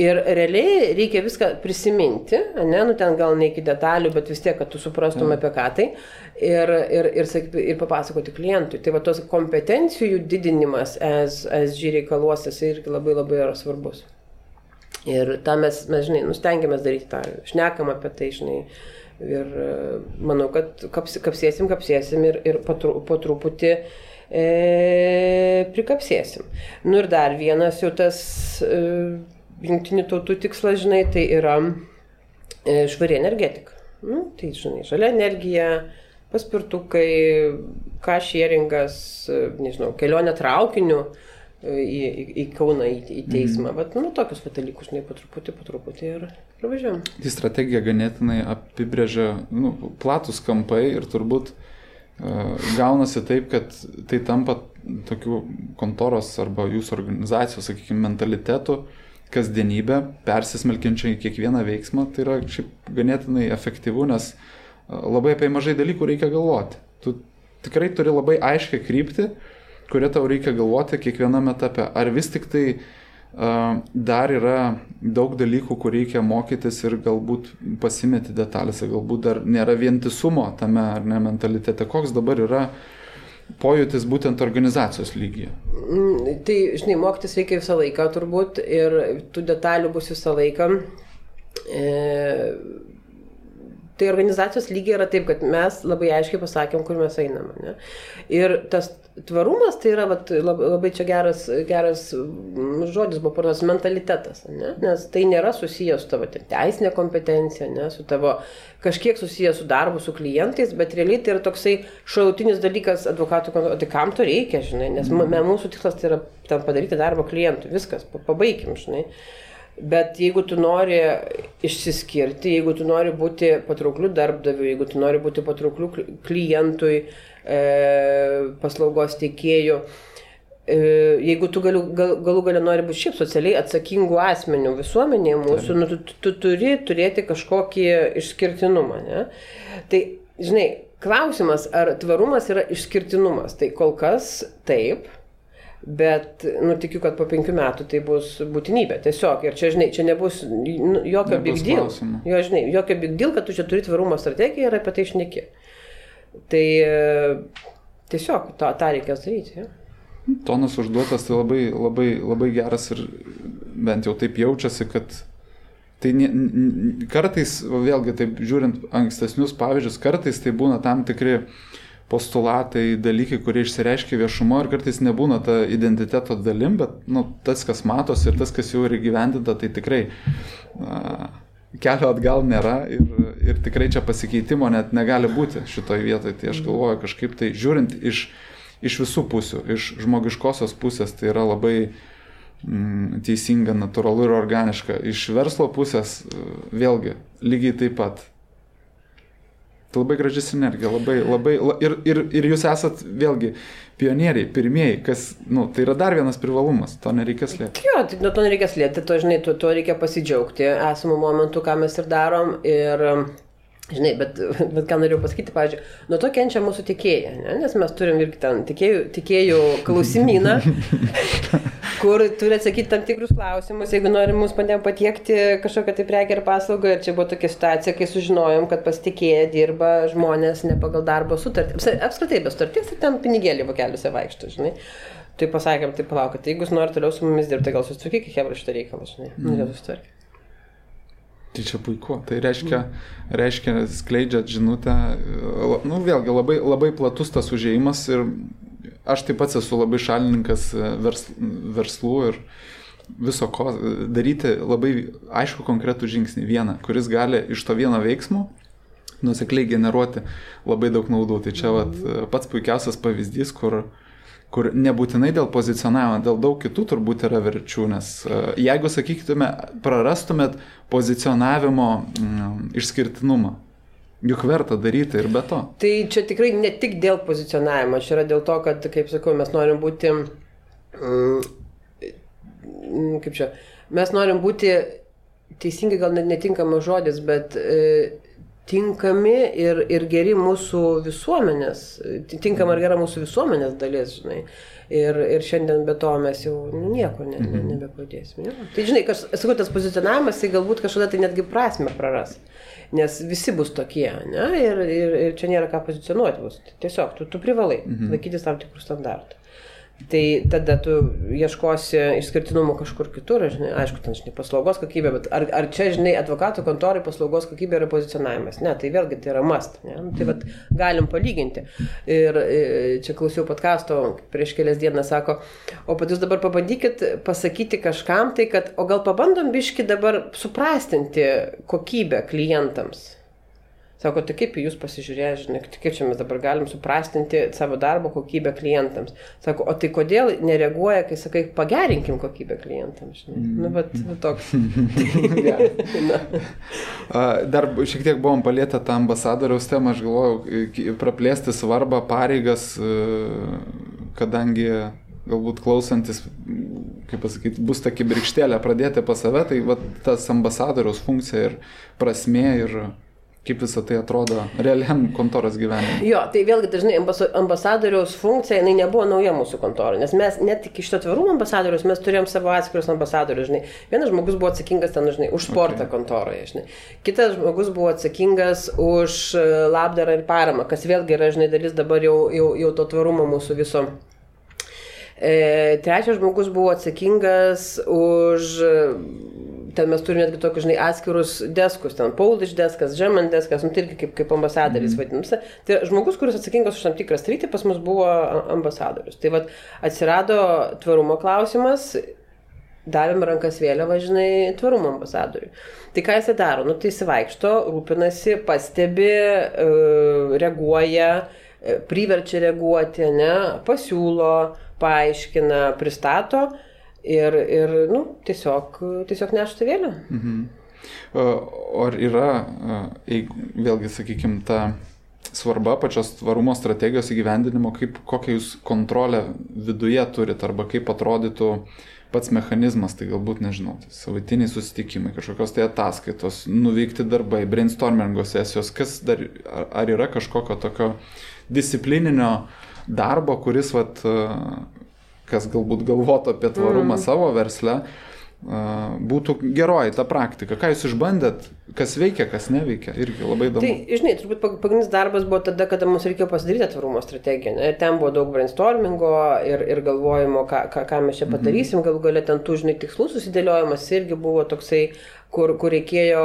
Ir realiai reikia viską prisiminti, ne, nu ten gal ne iki detalių, bet vis tiek, kad tu suprastum mm. apie ką tai ir, ir, ir, ir papasakoti klientui. Tai va tos kompetencijų didinimas SG reikaluose irgi labai labai yra svarbus. Ir tą mes, mes žinai, nustengiamės daryti tą, šnekam apie tai, žinai. Ir manau, kad kaps, kapsėsim, kapsėsim ir, ir po, tru, po truputį e, prikapsėsim. Nu ir dar vienas jau tas e, jungtinių tautų tikslas, žinai, tai yra e, švari energetika. Nu, tai, žinai, žalia energija, paspirtukai, kašieringas, e, nežinau, kelionė traukiniu e, į, į, į Kauną, į, į teismą. Mm. Bet, nu, tokius dalykus, žinai, po truputį, po truputį ir, ir važiuojam. Tai strategija ganėtinai apibrėžia nu, platus kampai ir turbūt uh, gaunasi taip, kad tai tampa tokių kontoros arba jūsų organizacijos, sakykime, mentalitetų, uh, kasdienybę, persismelkiančią į kiekvieną veiksmą, tai yra šiaip ganėtinai efektyvu, nes labai apie mažai dalykų reikia galvoti. Tu tikrai turi labai aiškę kryptį, kurią tau reikia galvoti kiekviename etape. Ar vis tik tai uh, dar yra daug dalykų, kur reikia mokytis ir galbūt pasimeti detalėse, galbūt dar nėra vientisumo tame ar ne mentalitete. Koks dabar yra uh, pojūtis būtent organizacijos lygyje? Tai, žinai, mokytis reikia visą laiką turbūt ir tų detalių bus visą laiką. E, tai organizacijos lygiai yra taip, kad mes labai aiškiai pasakėm, kur mes einam. Ne? Ir tas tvarumas tai yra vat, labai čia geras, geras žodis, buvo parodas mentalitetas, ne? nes tai nėra susijęs su tavo teisinė kompetencija, ne? su tavo kažkiek susijęs su darbu, su klientais, bet realiai tai yra toksai šalutinis dalykas advokatų, o tai kam to reikia, žinai, nes mm. mūsų tikslas tai yra tam padaryti darbą klientui, viskas, pabaigim, žinai. Bet jeigu tu nori išsiskirti, jeigu tu nori būti patraukliu darbdaviu, jeigu tu nori būti patraukliu klientui, e, paslaugos teikėjų, e, jeigu tu galiu, gal, galų galę nori būti šiaip socialiai atsakingų asmenių visuomenėje mūsų, nu, tu, tu turi turėti kažkokį išskirtinumą. Ne? Tai, žinai, klausimas, ar tvarumas yra išskirtinumas. Tai kol kas taip Bet, nu, tikiu, kad po penkių metų tai bus būtinybė. Tiesiog. Ir čia, žinai, čia nebus jokio nebus big deal. Klausimų. Jo, žinai, jokio big deal, kad tu čia turi tvarumo strategiją ir apie tai išneki. Tai tiesiog to, tą reikės daryti. Ja. Tonas užduotas tai labai, labai, labai geras ir bent jau taip jaučiasi, kad tai ne, kartais, vėlgi taip žiūrint ankstesnius pavyzdžius, kartais tai būna tam tikri uh, postulatai, dalykai, kurie išsireiškia viešumo ir kartais nebūna ta identiteto dalim, bet nu, tas, kas matos ir tas, kas jau yra gyvendinta, tai tikrai a, kelio atgal nėra ir, ir tikrai čia pasikeitimo net negali būti šitoje vietoje. Tai aš mhm. galvoju kažkaip tai žiūrint iš, iš visų pusių, iš žmogiškosios pusės, tai yra labai mm, teisinga, natūralu ir organiška. Iš verslo pusės vėlgi lygiai taip pat Tai labai graži sinergija, labai, labai, ir, ir, ir jūs esat vėlgi pionieriai, pirmieji, kas, na, nu, tai yra dar vienas privalumas, to nereikia slėpti. Jo, tai nuo to nereikia slėpti, to, žinai, tuo, tuo reikia pasidžiaugti esamų momentų, ką mes ir darom. Ir, Žinai, bet, bet ką norėjau pasakyti, pavyzdžiui, nuo to kenčia mūsų tikėjai, ne? nes mes turim irgi ten tikėjų, tikėjų klausimyną, kur turi atsakyti tam tikrus klausimus, jeigu nori mums padėm patiekti kažkokią tai prekę ir paslaugą. Ir čia buvo tokia situacija, kai sužinojom, kad pasitikėję dirba žmonės ne pagal darbo sutartį. Apskritai be sutarties ir ten pinigėlį vokeliuose vaikšto, žinai. Tai pasakėm, tai palaukit, jeigu jūs norite toliau su mumis dirbti, tai gal susitvarkykite, hebra šitą reikalą, žinai. Mm. Nu, susitvarkykite. Tai čia puiku. Tai reiškia, reiškia skleidžiat žinutę, nu vėlgi labai, labai platus tas užėjimas ir aš taip pat esu labai šalininkas vers, verslų ir viso ko daryti labai aišku konkretų žingsnį vieną, kuris gali iš to vieno veiksmo nusekliai generuoti labai daug naudų. Tai čia vat, pats puikiausias pavyzdys, kur, kur nebūtinai dėl pozicionavimo, dėl daug kitų turbūt yra verčių, nes jeigu, sakytume, prarastumėt pozicionavimo išskirtinumą, juk verta daryti ir be to. Tai čia tikrai ne tik dėl pozicionavimo, čia yra dėl to, kad, kaip sakau, mes norim būti, mm, kaip čia, mes norim būti, teisingai gal net netinkamas žodis, bet e, tinkami ir, ir geri mūsų visuomenės, tinkama ir gera mūsų visuomenės dalis, žinai. Ir, ir šiandien be to mes jau nieko ne, ne, mhm. nebepradėsim. Ja. Tai žinai, kas, sakau, tas pozicionavimas, tai galbūt kažkada tai netgi prasme praras. Nes visi bus tokie, ne? Ir, ir, ir čia nėra ką pozicionuoti bus. Tiesiog tu, tu privalai mhm. laikytis tam tikrų standartų. Tai tada tu ieškosi išskirtinumo kažkur kitur, žinai, aišku, ten, žinai, paslaugos kokybė, bet ar, ar čia, žinai, advokato kontorai paslaugos kokybė yra pozicionavimas? Ne, tai vėlgi tai yra mast. Ne? Nu, tai vat, galim palyginti. Ir e, čia klausiau podkasto prieš kelias dienas, sako, o pat jūs dabar pabandykit pasakyti kažkam tai, kad, o gal pabandom biški dabar suprastinti kokybę klientams. Sako, tai kaip jūs pasižiūrėję, žinai, tai kaip čia mes dabar galim suprastinti savo darbo kokybę klientams. Sako, o tai kodėl nereaguoja, kai sakai, pagerinkim kokybę klientams, žinai. Mm. Nu, bet nu, toks. Dar šiek tiek buvom palėtę tą ambasadoriaus temą, aš galvojau, praplėsti svarbą pareigas, e, kadangi galbūt klausantis, kaip pasakyti, bus ta kibirkštėlė pradėti pas save, tai va, tas ambasadoriaus funkcija ir prasme ir Kaip visą tai atrodo realiam kontoros gyvenime? Jo, tai vėlgi dažnai ambasadoriaus funkcija, jinai nebuvo nauja mūsų kontorų, nes mes net iki šito tvarumo ambasadorius mes turėjom savo atskirus ambasadorius, žinai. Vienas žmogus buvo atsakingas ten, žinai, už sportą okay. kontoroje, žinai. Kitas žmogus buvo atsakingas už e, labdarą ir paramą, kas vėlgi yra, žinai, dalis dabar jau, jau, jau to tvarumo mūsų viso. E, trečias žmogus buvo atsakingas už ten mes turime netgi tokius, žinai, atskirus deskus, ten Polish deskas, German deskas, nu tai irgi kaip, kaip ambasadoris mm. vadinasi. Tai žmogus, kuris atsakingas už tam tikrą sritį, pas mus buvo ambasadorius. Tai vad atsirado tvarumo klausimas, davėm rankas vėliavą, žinai, tvarumo ambasadoriui. Tai ką jisai daro? Nu, tai jisai vaikšto, rūpinasi, pastebi, e, reaguoja, e, priverčia reaguoti, ne, pasiūlo, paaiškina, pristato ir, ir nu, tiesiog, tiesiog nešti vėliavą. Mhm. Ar yra, vėlgi, sakykime, ta svarba pačios tvarumo strategijos įgyvendinimo, kaip, kokią jūs kontrolę viduje turit arba kaip atrodytų pats mechanizmas, tai galbūt nežinau, tai savaitiniai susitikimai, kažkokios tai ataskaitos, nuveikti darbai, brainstormingo sesijos, kas dar, ar, ar yra kažkokio tokio disciplininio darbo, kuris vat, kas galbūt galvotų apie tvarumą mm. savo versle, būtų geroji ta praktika. Ką jūs išbandėt, kas veikia, kas neveikia, irgi labai įdomu. Tai, žinai, turbūt pagrindinis darbas buvo tada, kada mums reikėjo pasidaryti tvarumo strategiją. Ne? Ten buvo daug brainstormingo ir, ir galvojimo, ką, ką, ką mes čia mhm. padarysim, mhm. galų galę ten tų, žinai, tikslų susidėliojimas irgi buvo toksai, kur, kur, reikėjo,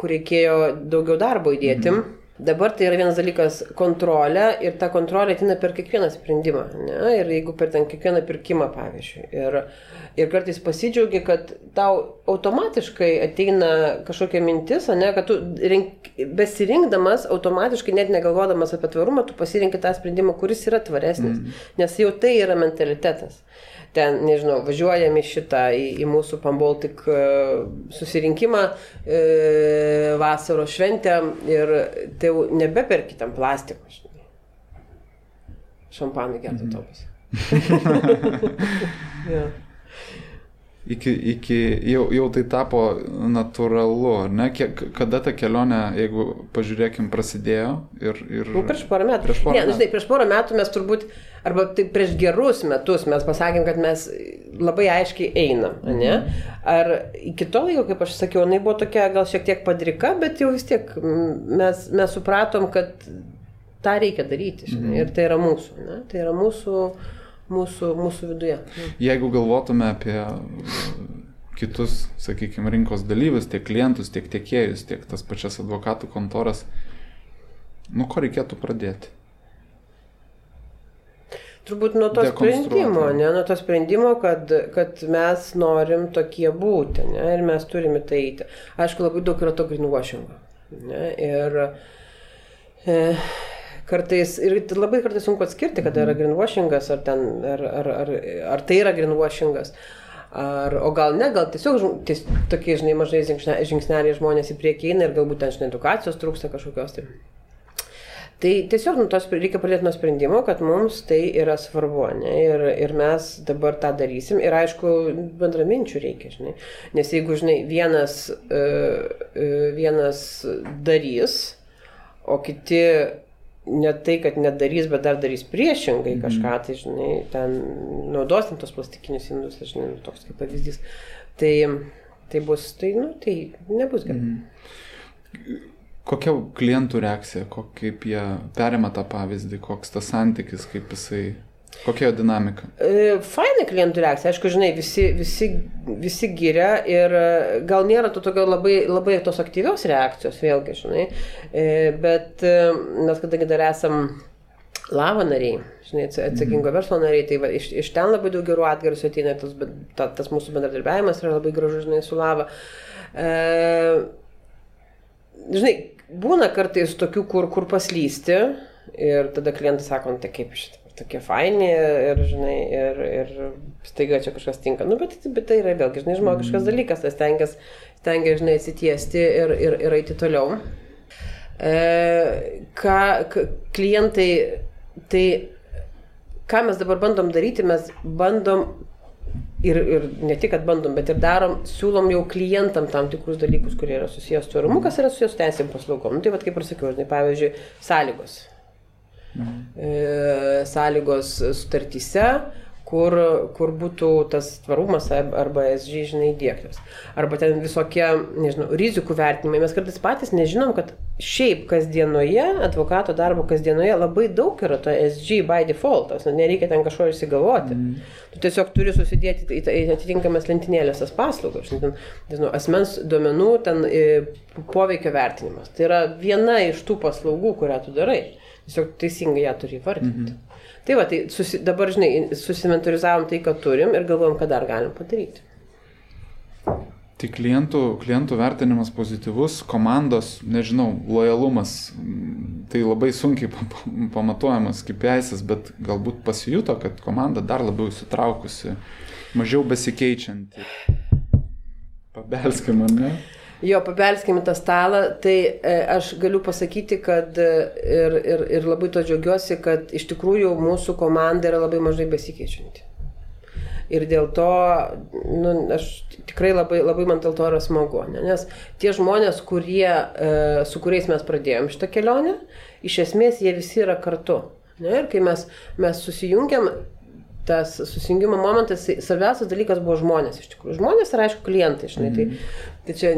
kur reikėjo daugiau darbo įdėti. Mhm. Dabar tai yra vienas dalykas kontrolė ir ta kontrolė atina per kiekvieną sprendimą. Ne? Ir jeigu per ten kiekvieną pirkimą, pavyzdžiui. Ir, ir kartais pasidžiaugi, kad tau automatiškai ateina kažkokia mintis, ne, kad tu rink, besirinkdamas, automatiškai net negalvodamas apie tvarumą, tu pasirinkai tą sprendimą, kuris yra tvaresnis. Mm. Nes jau tai yra mentalitetas ten, nežinau, važiuojame šitą į, į mūsų Pambaltik e, susirinkimą e, vasaros šventę ir tai jau nebeperki tam plastiko. Žinai. Šampanai gertų topas. ja iki, iki jau, jau tai tapo natūralu, ne? Kiek, kada ta kelionė, jeigu pažiūrėkim, prasidėjo ir... ir... Nu, prieš porą metų. Prieš porą, ne, nu, žinai, prieš porą metų mes turbūt, arba tai prieš gerus metus mes pasakėm, kad mes labai aiškiai einam, ne? Mhm. Ar iki to laiko, kaip aš sakiau, jinai buvo tokia gal šiek tiek padrika, bet jau vis tiek mes, mes supratom, kad tą reikia daryti, žinai, mhm. ir tai yra mūsų, ne? Tai yra mūsų mūsų, mūsų viduje. Jeigu galvotume apie kitus, sakykime, rinkos dalyvius, tiek klientus, tiek tiekėjus, tiek tas pačias advokatų kontoras, nuo ko reikėtų pradėti? Turbūt nuo to sprendimo, ne, nuo to sprendimo, kad, kad mes norim tokie būti, ne, ir mes turime tai eiti. Aišku, labai daug yra to greenwashingo. Ne, ir e, kartais, ir labai kartais sunku atskirti, kada yra greenwashingas, ar, ten, ar, ar, ar, ar tai yra greenwashingas. Ar, o gal ne, gal tiesiog ties, tokie, žinai, mažai žingsneliai žmonės į priekį eina ir galbūt ten, žinai, edukacijos trūksta kažkokios. Tai. Tai tiesiog nu, tos, reikia pradėti nuo sprendimo, kad mums tai yra svarbu, ne? Ir, ir mes dabar tą darysim. Ir aišku, bendraminčių reikia, žinai. Nes jeigu, žinai, vienas, uh, uh, vienas darys, o kiti ne tai, kad nedarys, bet dar darys priešingai mhm. kažką, tai, žinai, ten naudosim tos plastikinius indus, žinai, nu, toks kaip pavyzdys. Tai, tai bus, tai, nu, tai nebus gerai. Mhm kokia klientų reakcija, kaip jie perima tą pavyzdį, koks tas santykis, kaip jisai, kokia jo dinamika? E, faina klientų reakcija, aišku, žinai, visi, visi, visi giria ir e, gal nėra to tokio labai, labai tos aktyvios reakcijos, vėlgi, žinai, e, bet mes kadangi dar esam lava nariai, žinai, atsakingo mhm. verslo nariai, tai va, iš, iš ten labai daug gerų atgarsių ateina, tas, ta, tas mūsų bendradarbiavimas yra labai gražus, žinai, su lava. E, žinai, būna kartais tokių, kur, kur paslysti ir tada klientas sako, nu, tai kaip šitą tokie faini ir, žinai, ir, ir staiga čia kažkas tinka. Nu, bet, bet tai yra vėlgi, žinai, žmogiškas mm. dalykas, tas tengias, tengias, žinai, atsitiesti ir, ir, ir eiti toliau. E, ką klientai, tai ką mes dabar bandom daryti, mes bandom ir, ir ne tik, kad bandom, bet ir darom, siūlom jau klientam tam tikrus dalykus, kurie yra susijęs su tvarumu, kas yra susijęs su teisėm paslaugom. Nu, tai vad kaip ir sakiau, žinai, pavyzdžiui, sąlygos. Mhm. E, sąlygos sutartyse, kur, kur būtų tas tvarumas arba SG, žinai, dėktas. Arba ten visokie, nežinau, rizikų vertinimai. Mes kartais patys nežinom, kad šiaip kasdienoje, advokato darbo kasdienoje labai daug yra to SG by default, nereikia ten kažko įsigalvoti. Mm. Tu tiesiog turi susidėti į, į atitinkamas lentynėlės tas paslaugas, ten, nežinau, asmens duomenų, ten poveikio vertinimas. Tai yra viena iš tų paslaugų, kurią tu darai. Tiesiog teisingai ją turi įvardinti. Mm -hmm. Tai va, tai susi, dabar, žinai, susimentorizavom tai, ką turim ir galvojam, ką dar galim padaryti. Tai klientų, klientų vertinimas pozityvus, komandos, nežinau, lojalumas, tai labai sunkiai pamatuojamas kaip eisas, bet galbūt pasijuto, kad komanda dar labiau įsitraukusi, mažiau besikeičianti. Pabelskim, ar ne? Jo, pabelskime tą stalą, tai e, aš galiu pasakyti, kad e, ir, ir, ir labai to džiaugiuosi, kad iš tikrųjų mūsų komanda yra labai mažai besikeičianti. Ir dėl to, nu, aš tikrai labai, labai man dėl to yra smagu, ne? nes tie žmonės, kurie, e, su kuriais mes pradėjom šitą kelionę, iš esmės jie visi yra kartu. Ne? Ir kai mes, mes susijungiam, tas susijungimo momentas, tai svarbiausias dalykas buvo žmonės iš tikrųjų. Žmonės yra aišku klientai, žinai, mm -hmm. tai, tai čia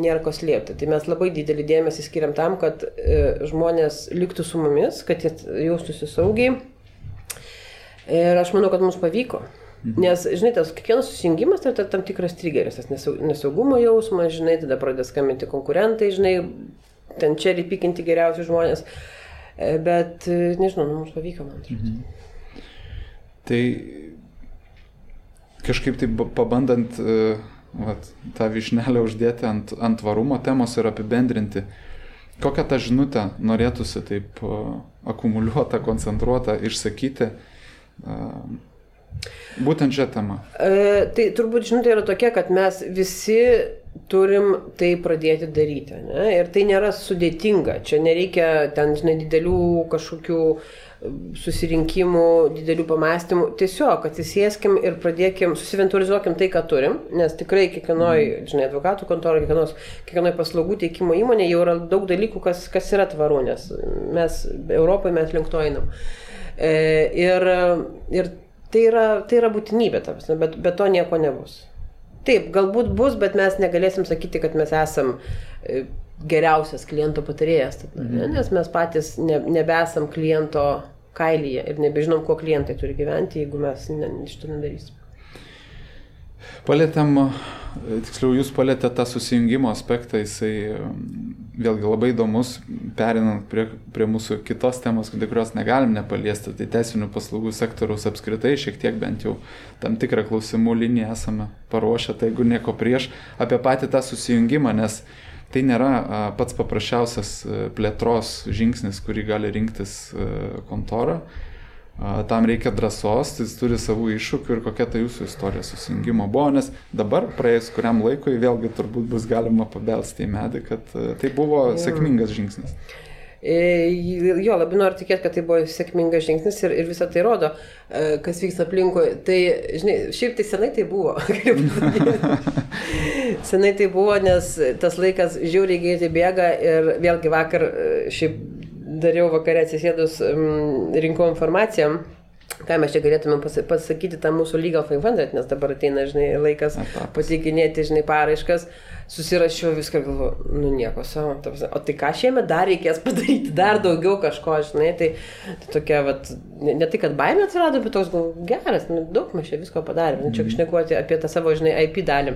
nėra ko slėpti. Tai mes labai didelį dėmesį skiriam tam, kad e, žmonės liktų su mumis, kad jie jaustųsi saugiai. Ir aš manau, kad mums pavyko. Mhm. Nes, žinai, tas kiekvienas susijungimas tai yra tam tikras trigeris, tas nesaugumo jausmas, žinai, tada pradeda skambinti konkurentai, žinai, ten čia rypikinti geriausi žmonės. E, bet, nežinau, nu, mums pavyko, man atrodo. Mhm. Tai kažkaip tai pabandant uh, vat, tą višnelę uždėti ant, ant tvarumo temos ir apibendrinti, kokią tą žinutę norėtųsi taip uh, akumuliuotą, koncentruotą išsakyti. Būtent šią temą. E, tai turbūt žinutė yra tokia, kad mes visi turim tai pradėti daryti. Ne? Ir tai nėra sudėtinga. Čia nereikia ten, žinai, didelių kažkokių uh, susirinkimų, didelių pamastymų. Tiesiog atsisėskim ir pradėkim, susiventorizuokim tai, ką turim, nes tikrai kiekvienoj, mhm. žinai, advokatų kontoroj, kiekvienos, kiekvienoj paslaugų teikimo įmonė jau yra daug dalykų, kas, kas yra tvaru, nes mes Europoje mes link to einam. E, ir, ir tai, yra, tai yra būtinybė, ta, bet be to nieko nebus. Taip, galbūt bus, bet mes negalėsim sakyti, kad mes esam e, geriausias kliento patarėjas, tada, mhm. nes mes patys ne, nebesam kliento kailyje ir nebežinom, kuo klientai turi gyventi, jeigu mes ne, šito nedarysim. Palėtėm, tiksliau jūs palėtėte tą susijungimo aspektą, jisai vėlgi labai įdomus, perinant prie, prie mūsų kitos temos, kurios negalim nepaliesti, tai teisinių paslaugų sektoriaus apskritai šiek tiek bent jau tam tikrą klausimų liniją esame paruošę, tai jeigu nieko prieš, apie patį tą susijungimą, nes tai nėra pats paprasčiausias plėtros žingsnis, kurį gali rinktis kontora. Tam reikia drąsos, jis turi savų iššūkių ir kokia ta jūsų istorija susijungimo buvo, nes dabar praėjus kuriam laikui vėlgi turbūt bus galima pabelsti į medį, kad a, tai buvo sėkmingas žingsnis. E, Jo, labai noriu tikėti, kad tai buvo sėkmingas žingsnis ir, ir visą tai rodo, e, kas vyksta aplinkui. Tai, žinai, šiaip tai senai tai buvo. senai tai buvo, nes tas laikas žiauriai greitai bėga ir vėlgi vakar e, šiaip dariau vakarę atsisėdus, rinkau informaciją. Ką mes čia galėtume pasa- pasakyti tą mūsų Legal 500, nes dabar ateina, žinai, laikas Etapas. pateikinėti, žinai, paraiškas. Susirašiau viską, galvoju, nu nieko savo. O tai ką šiemet dar reikės padaryti, dar daugiau kažko, žinai, tai, tai tokia, vat, ne, ne tai, kad baimė atsirado, bet toks, gal, geras, nu, daug mes čia visko padarėme, nu, čia šnekuoti apie tą savo, žinai, IP dalį.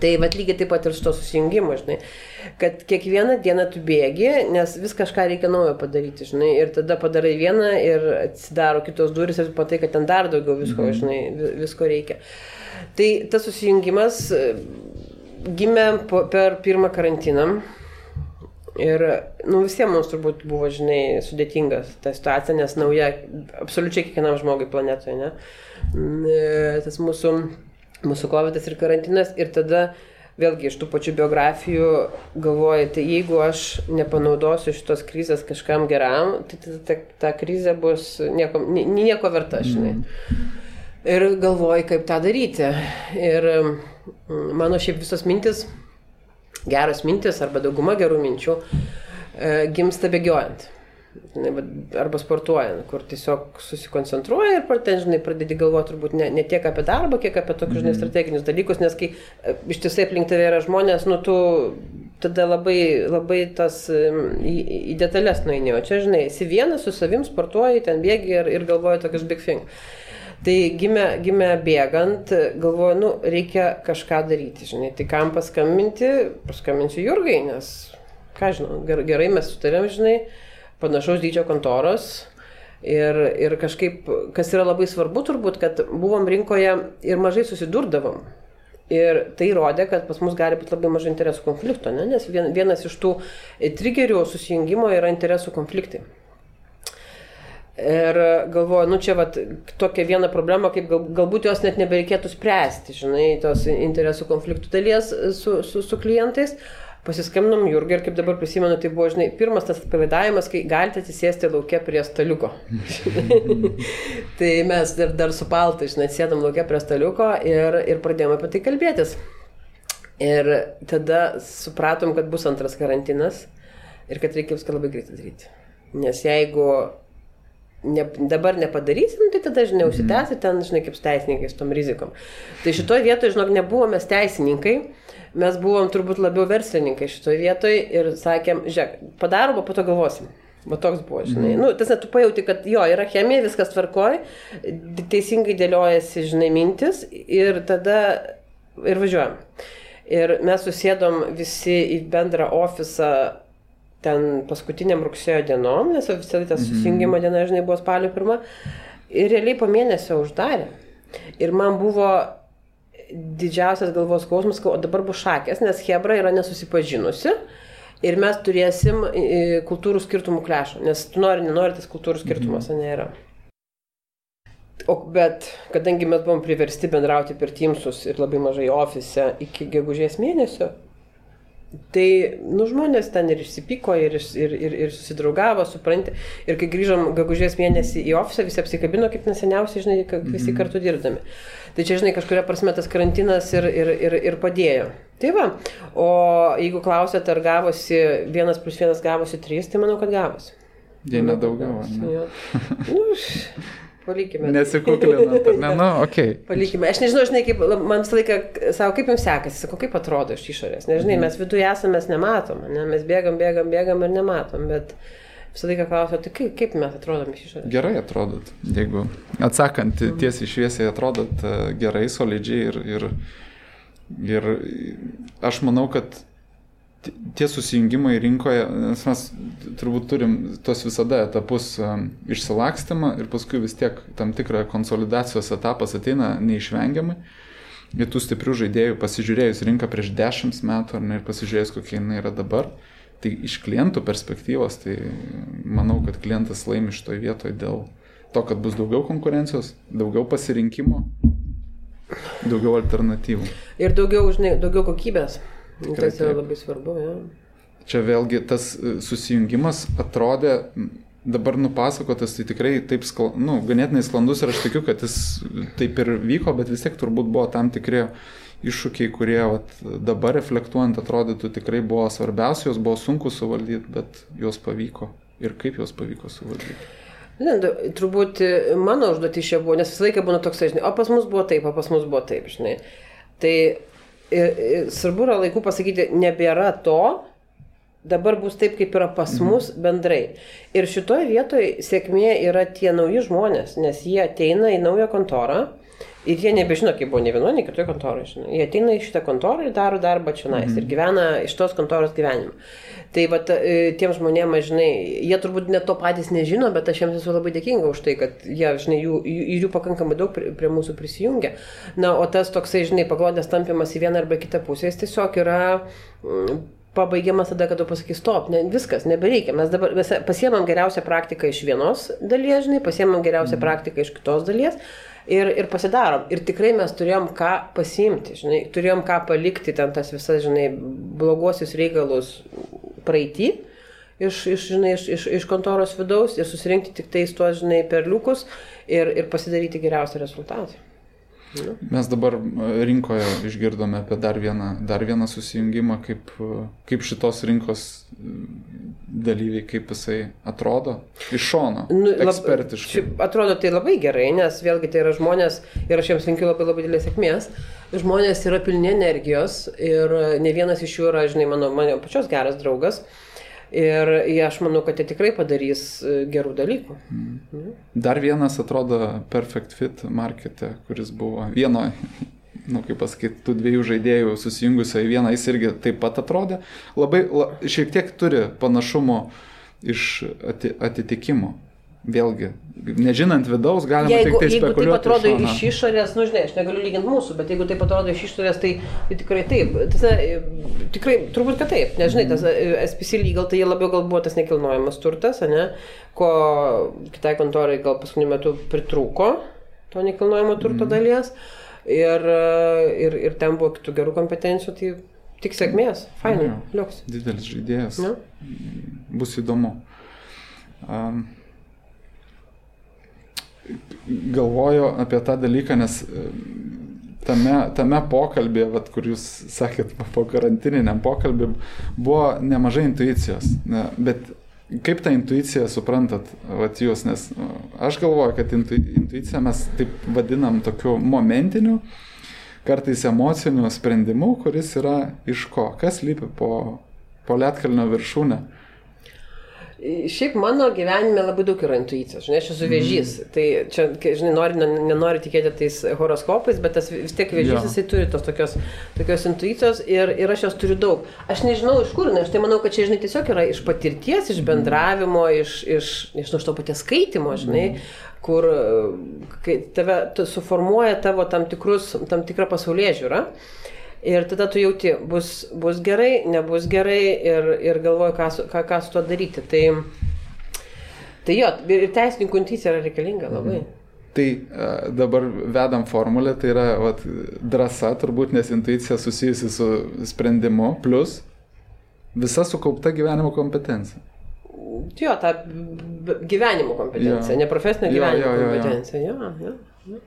Tai vat lygiai taip pat ir su to susijungimu, žinai, kad kiekvieną dieną tu bėgi, nes vis kažką reikia naujo padaryti, žinai, ir tada padarai vieną ir atsidaro kitos durys ir patai, kad ten dar daugiau visko, žinai, vi- visko reikia. Tai tas susijungimas e, gimė po, per pirmą karantiną. Ir, nu, visiems mums turbūt buvo, žinai, sudėtingas ta situacija, nes nauja absoliučiai kiekvienam žmogui planetoje, ne? Mm, e, Tas mūsų, mūsų COVID ir karantinas. Ir tada, vėlgi, iš tų pačių biografijų galvoju, tai jeigu aš nepanaudosiu šitos krizės kažkam geram, tai tada ta, ta krizė bus nieko, ni- nieko verta, žinai. Ir galvoju, kaip tą daryti. Ir mm, mano šiaip visos mintis, geros mintis arba dauguma gerų minčių e, gimsta bėgiojant. Vat, Arba sportuojant, kur tiesiog susikoncentruoji ir ten, žinai, pradedi galvoti turbūt ne, ne tiek apie darbą, kiek apie tokius, žinai, strateginius dalykus, nes kai e, iš tiesai aplink tave yra žmonės, nu tu tada labai, labai tas į, į detalės o čia, žinai, esi vienas su savim, sportuoji, ten bėgi ir, ir galvoji tokius big thing. Tai gimė, gimė bėgant, galvoju, nu, reikia kažką daryti, žinai, tai kam paskambinti, paskambinsiu Jurgai, nes, ką žinau, ger- gerai mes sutarėm, žinai, panašaus dydžio kontoros. Ir, ir kažkaip, kas yra labai svarbu turbūt, kad buvom rinkoje ir mažai susidurdavom. Ir tai rodė, kad pas mus gali būti labai mažai interesų konflikto, ne? nes vien, vienas iš tų e, trigerių susijungimo yra interesų konfliktai. Ir galvoju, nu čia vat, tokia viena problema, kaip gal, galbūt jos net nebereikėtų spręsti, žinai, tos interesų konfliktų dalies su, su, su klientais. Pasiskambinom Jurgai ir kaip dabar prisimenu, tai buvo, žinai, pirmas tas pavaidavimas, kai galite atsisėsti laukia prie staliuko. tai mes dar, dar su paltai, žinai, sėdam laukia prie staliuko ir, ir pradėjome apie tai kalbėtis. Ir tada supratom, kad bus antras karantinas ir kad reikia viską labai greitai daryti. Nes jeigu ne, dabar nepadarysim, tai tada, žinai, užsitęsi ten, žinai, kaip su teisininkais, tom rizikom. Tai šitoje vietoje, žinok, nebuvome teisininkai, mes buvom turbūt labiau verslininkai šitoje vietoje ir sakėm, žiūrėk, padarom, o po to galvosim. Va toks buvo, žinai. Mm. Nu, tas net tu pajauti, kad jo, yra chemija, viskas tvarkoj, teisingai dėliojasi, žinai, mintis ir tada ir važiuojam. Ir mes susėdom visi į bendrą ofisą ten paskutiniam rugsėjo dienom, nes oficialiai tas susijungimo diena, žinai, buvo spalio pirma. Ir realiai po mėnesio uždarė. Ir man buvo didžiausias galvos skausmas, o dabar bus šakės, nes Hebra yra nesusipažinusi. Ir mes turėsim e, kultūrų skirtumų klešą, nes tu nori, nenori, tas kultūrų skirtumas mhm. nėra. O bet kadangi mes buvom priversti bendrauti per Teamsus ir labai mažai ofise iki gegužės mėnesio, tai, nu, žmonės ten ir išsipyko, ir, ir, ir, ir susidraugavo, supranti. Ir kai grįžom gegužės mėnesį į ofisą, visi apsikabino kaip neseniausiai, žinai, visi kartu dirbdami. Tai čia, žinai, kažkuria prasme tas karantinas ir, ir, ir, ir padėjo. Tai va, o jeigu klausėt, ar gavosi vienas plus vienas gavosi trys, tai manau, kad gavosi. Jei kad nedaugiau. gavosi, Ne? Nu, palikime. Nesikuklinat, ne? Nu. Okay. Palikime. Aš nežinau, žinai, kaip, man visą laiką savo, kaip jums sekasi, sakau, kaip atrodo iš išorės. Nežinai, mes viduje esame, mes nematom, ne? mes bėgam, bėgam, bėgam ir nematom, bet visą laiką klausiu, tai kaip, kaip mes atrodom iš išorės. Gerai atrodot, jeigu atsakant tiesiai šviesiai atrodot e, gerai, solidžiai ir, ir, ir aš manau, kad tie susijungimai rinkoje, nes mes turbūt turim tos visada etapus um, išsilakstymą ir paskui vis tiek tam tikrą konsolidacijos etapas ateina neišvengiamai. į tų stiprių žaidėjų, pasižiūrėjus rinką prieš dešimt metų ne ir pasižiūrėjus, kokia jinai yra dabar, tai iš klientų perspektyvos, tai manau, kad klientas laimi šitoje vietoje dėl to, kad bus daugiau konkurencijos, daugiau pasirinkimo, daugiau alternatyvų. Ir daugiau, žinai, daugiau kokybės. Tikrai, tas yra labai svarbu. Ja. Čia vėlgi tas e, susijungimas atrodė dabar nupasakotas, tai tikrai taip, skla, nu, ganėtinai sklandus ir aš tikiu, kad jis taip ir vyko, bet vis tiek turbūt buvo tam tikri iššūkiai, kurie vat, dabar reflektuojant atrodytų tikrai buvo svarbiausi, jos buvo sunku suvaldyti, bet jos pavyko. Ir kaip jos pavyko suvaldyti? Ne, turbūt mano užduotis čia buvo, nes visą laiką būna toks, žinai, o pas mus buvo taip, o pas mus buvo taip, žinai. Tai svarbu yra laiku pasakyti, nebėra to, dabar bus taip, kaip yra pas mhm. mus bendrai. Ir šitoje vietoje sėkmė yra tie nauji žmonės, nes jie ateina į naują kontorą. Ir jie nebežino, kaip buvo ne vienoje, ne kitoje kontoroje. Žinai. Jie ateina į šitą kontorą ir daro darbą čia nais. Mm. Ir gyvena iš tos kontoros gyvenimą. Tai va, tiem žmonėms, žinai, jie turbūt net to patys nežino, bet aš jiems esu labai dėkinga už tai, kad jie, žinai, jų, jų, jų pakankamai daug prie, prie mūsų prisijungia. Na, o tas toksai, žinai, paglodės tampimas į vieną arba kitą pusę, jis tiesiog yra pabaigiamas tada, kad tu pasakai stop, ne, viskas, nebereikia. Mes dabar mes pasiemam geriausią praktiką iš vienos dalies, žinai, pasiemam geriausią mm. praktiką iš kitos dalies ir, ir pasidarom. Ir tikrai mes turėjom ką pasiimti, žinai, turėjom ką palikti ten tas visas, žinai, bloguosius reikalus praeitį. Iš, iš, žinai, iš, iš, iš kontoros vidaus ir susirinkti tik tais tuos, žinai, perliukus ir, ir pasidaryti geriausią rezultatą. Mes dabar e, rinkoje išgirdome apie dar vieną, dar vieną susijungimą, kaip, e, kaip šitos rinkos e, dalyviai, kaip jisai atrodo iš šono, nu, ekspertiškai. Lab, atrodo tai labai gerai, nes vėlgi tai yra žmonės ir aš jiems linkiu labai labai didelės sėkmės. Žmonės yra pilni energijos ir ne vienas iš jų yra, žinai, mano, mano pačios geras draugas. Uh, Ir aš manau, kad jie tikrai padarys e, gerų dalykų. Mm. Dar vienas atrodo Perfect Fit markete, kuris buvo vieno, nu kaip pasakyti, tų dviejų žaidėjų susijungusio į vieną, jis irgi taip pat atrodė. Labai, la, šiek tiek turi panašumo iš atitikimo vėlgi, nežinant vidaus, galima jeigu, tik tai spekuliuoti. Jeigu taip atrodo iš, iš išorės, nu žinai, aš negaliu lyginti mūsų, bet jeigu taip atrodo iš išorės, tai, tai tikrai taip. Tas, tikrai, turbūt, kad taip. Nežinai, tas e, SPC legal, tai labiau gal buvo tas nekilnojamas turtas, ne, ko kitai kontorai gal paskutiniu metu pritrūko to nekilnojamo turto mm. dalies. Ir, ir, ir ten buvo kitų gerų kompetencijų, tai tik sėkmės, fainai, liuks. Didelis žaidėjas. Ja. Bus įdomu. Um, galvoju apie tą dalyką, nes e, tame, tame pokalbėje, vat, kur jūs sakėt, po karantininiam pokalbį, buvo nemažai intuicijos. Ne, bet kaip tą intuiciją suprantat, vat, jūs, nes e, aš galvoju, kad intu, intuiciją mes taip vadinam tokiu momentiniu, kartais emociniu sprendimu, kuris yra iš ko, kas lypi po, po Lietkalnio viršūnę. Šiaip mano gyvenime labai daug yra intuicijos, žinai, aš esu vėžys. Mm. Tai čia, žinai, nori, nenori tikėti tais horoskopais, bet tas vis tiek vėžys, ja. jisai turi tos tokios, tokios intuicijos ir, ir aš jos turiu daug. Aš nežinau iš kur, nes aš tai manau, kad čia, žinai, tiesiog yra iš patirties, iš bendravimo, iš, iš, iš, iš to paties skaitimo, žinai, mm. kur kai tave suformuoja tavo tam, tikrus, tam tikrą pasaulyje žiūrą. Ir tada tu jauti, bus, bus gerai, nebus gerai ir, ir galvoji, ką, ką, ką su tuo daryti. Tai, tai jo, ir teisininkų intuicija yra reikalinga labai. Mhm. Tai dabar vedam formulę, tai yra vat, drąsa, turbūt, nes intuicija susijusi su sprendimu, plus visa sukaupta gyvenimo kompetencija. Jo, ta gyvenimo kompetencija, jo. ne profesinė gyvenimo jo, jo, jo, kompetencija. Jo, jo, jo.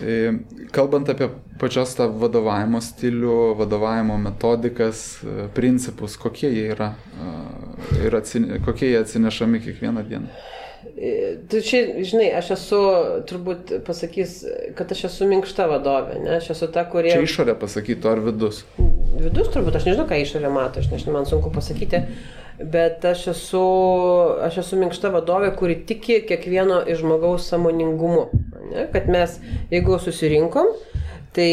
E, kalbant apie pačios tą vadovavimo stilių, vadovavimo metodikas, e, principus, kokie jie yra e, ir atsinė, kokie jie atsinešami kiekvieną dieną. Tai čia, žinai, aš esu, turbūt pasakys, kad aš esu minkšta vadovė, ne, aš esu ta, kurie... Čia išorė pasakytų, ar vidus? Vidus turbūt, aš nežinau, ką išorė mato, aš nežinau, man sunku pasakyti, bet aš esu, aš esu minkšta vadovė, kuri tiki kiekvieno žmogaus samoningumu. Ne? Kad mes, jeigu susirinkom, tai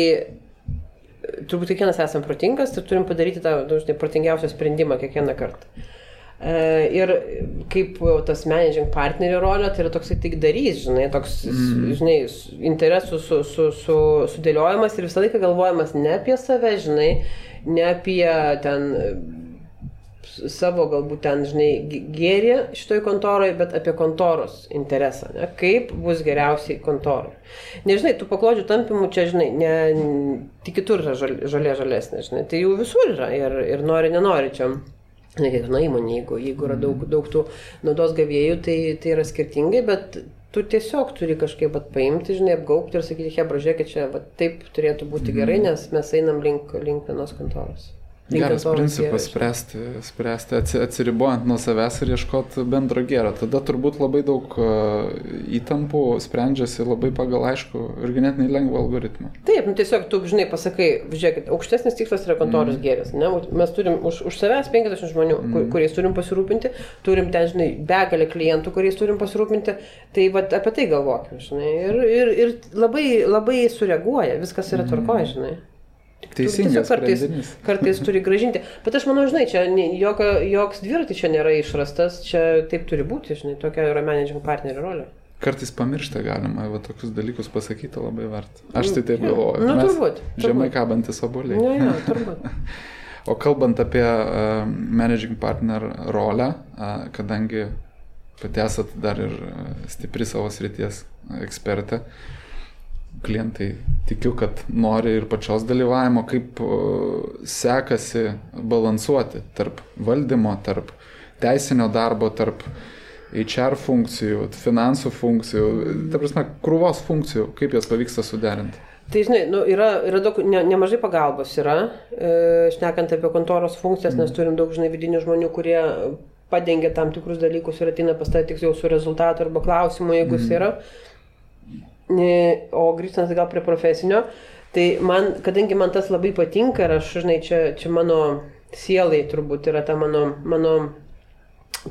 turbūt kiekvienas esame protingas ir turim padaryti tą, dažnai, protingiausią sprendimą kiekvieną kartą. E, ir kaip tas managing partnerio rolė, tai yra toksai tik darys, žinai, toks, mm. žinai, interesų su, su, su, sudėliojimas ir visą laiką galvojimas ne apie save, žinai, ne apie ten savo galbūt ten, žinai, gėrį šitoj kontoroje, bet apie kontoros interesą. Ne? Kaip bus geriausiai kontorai. Nežinai, tų paklodžių tampimų čia, žinai, ne, tik kitur yra žalė, žalesnė, žinai, tai jų visur yra ir, ir nori, nenori čia. Ne kiekviena įmonė, jeigu, jeigu yra daug, daug tų naudos gavėjų, tai, tai yra skirtingai, bet tu tiesiog turi kažkaip paimti, žinai, apgaupti ir sakyti, hebra, žiūrėkit, čia va, taip turėtų būti gerai, nes mes einam link, link vienos kontoros. Geras principas spręsti, spręsti atsiribojant nuo savęs ir ieškoti bendro gėrio. Tada turbūt labai daug e, įtampų sprendžiasi labai pagal aišku ir ganėtinai lengvą algoritmą. Taip, nu, tiesiog tu, žinai, pasakai, žiūrėkit, aukštesnis tikslas yra kontoros mm. gėris. Ne? Mes turim už, už savęs 50 žmonių, mm. kur, kuriais turim pasirūpinti, turim ten, žinai, begalę klientų, kuriais turim pasirūpinti. Tai va, apie tai galvokime, žinai. Ir, ir, ir labai, labai sureaguoja, viskas yra tvarkoje, mm. Teisingas kartais, kartais turi gražinti. Bet aš manau, žinai, čia jokio, joks dviratis čia nėra išrastas, čia taip turi būti, žinai, tokia yra managing partnerio rolė. Kartais pamiršta galima, va tokius dalykus pasakyti labai verta. Aš tai taip galvoju. Na, nu, turbūt. Žemai kabantis oboliai. Na, ja, turbūt. o kalbant apie uh, managing partner rolę, uh, kadangi pati esat dar ir stipri savo srities ekspertė, uh, klientai tikiu, kad nori ir pačios dalyvavimo, kaip sekasi balansuoti tarp valdymo, tarp teisinio darbo, tarp HR funkcijų, finansų funkcijų, ta prasme, krūvos funkcijų, kaip jas pavyksta suderinti. Tai žinai, nu, yra, yra daug, ne, nemažai pagalbos yra, e, šnekant apie kontoros funkcijas, mm. nes turim daug, žinai, vidinių žmonių, kurie padengia tam tikrus dalykus ir ateina pas tai tiksliau su rezultatu arba klausimu, jeigu mm. jis yra. O grįžtant gal prie profesinio, tai man, kadangi man tas labai patinka ir aš, žinai, čia, čia mano sielai turbūt yra ta mano, mano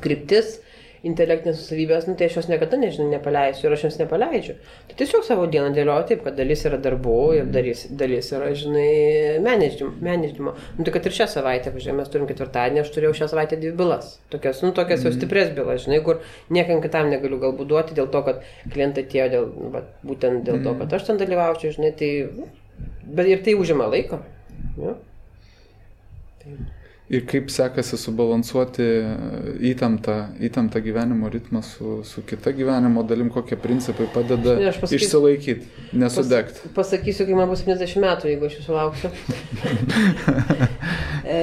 kryptis, intelektinės susavybės, nu, tai aš jos niekada, nežinau, nepaleisiu ir aš jos nepaleidžiu. Tai tiesiog savo dieną dėlioju taip, kad dalis yra darbų ir dalis, dalis yra, žinai, menedžimo. Nu, tai kad ir šią savaitę, pažiūrėjau, mes turim ketvirtadienį, aš turėjau šią savaitę dvi bylas. Tokias, nu, tokias jau mhm. stipres bylas, žinai, kur niekam kitam negaliu galbūt duoti dėl to, kad klientai atėjo dėl, va, būtent dėl to, mhm. kad aš ten dalyvaučiau, žinai, tai, bet ir tai užima laiko. Ja. Tai ir kaip sekasi subalansuoti įtemptą, įtemptą gyvenimo ritmą su, su kita gyvenimo dalim, kokie principai padeda ne, pasakysiu, išsilaikyti, nesudegti. Pas, pasakysiu, kai man bus 70 metų, jeigu aš jūsų lauksiu. e,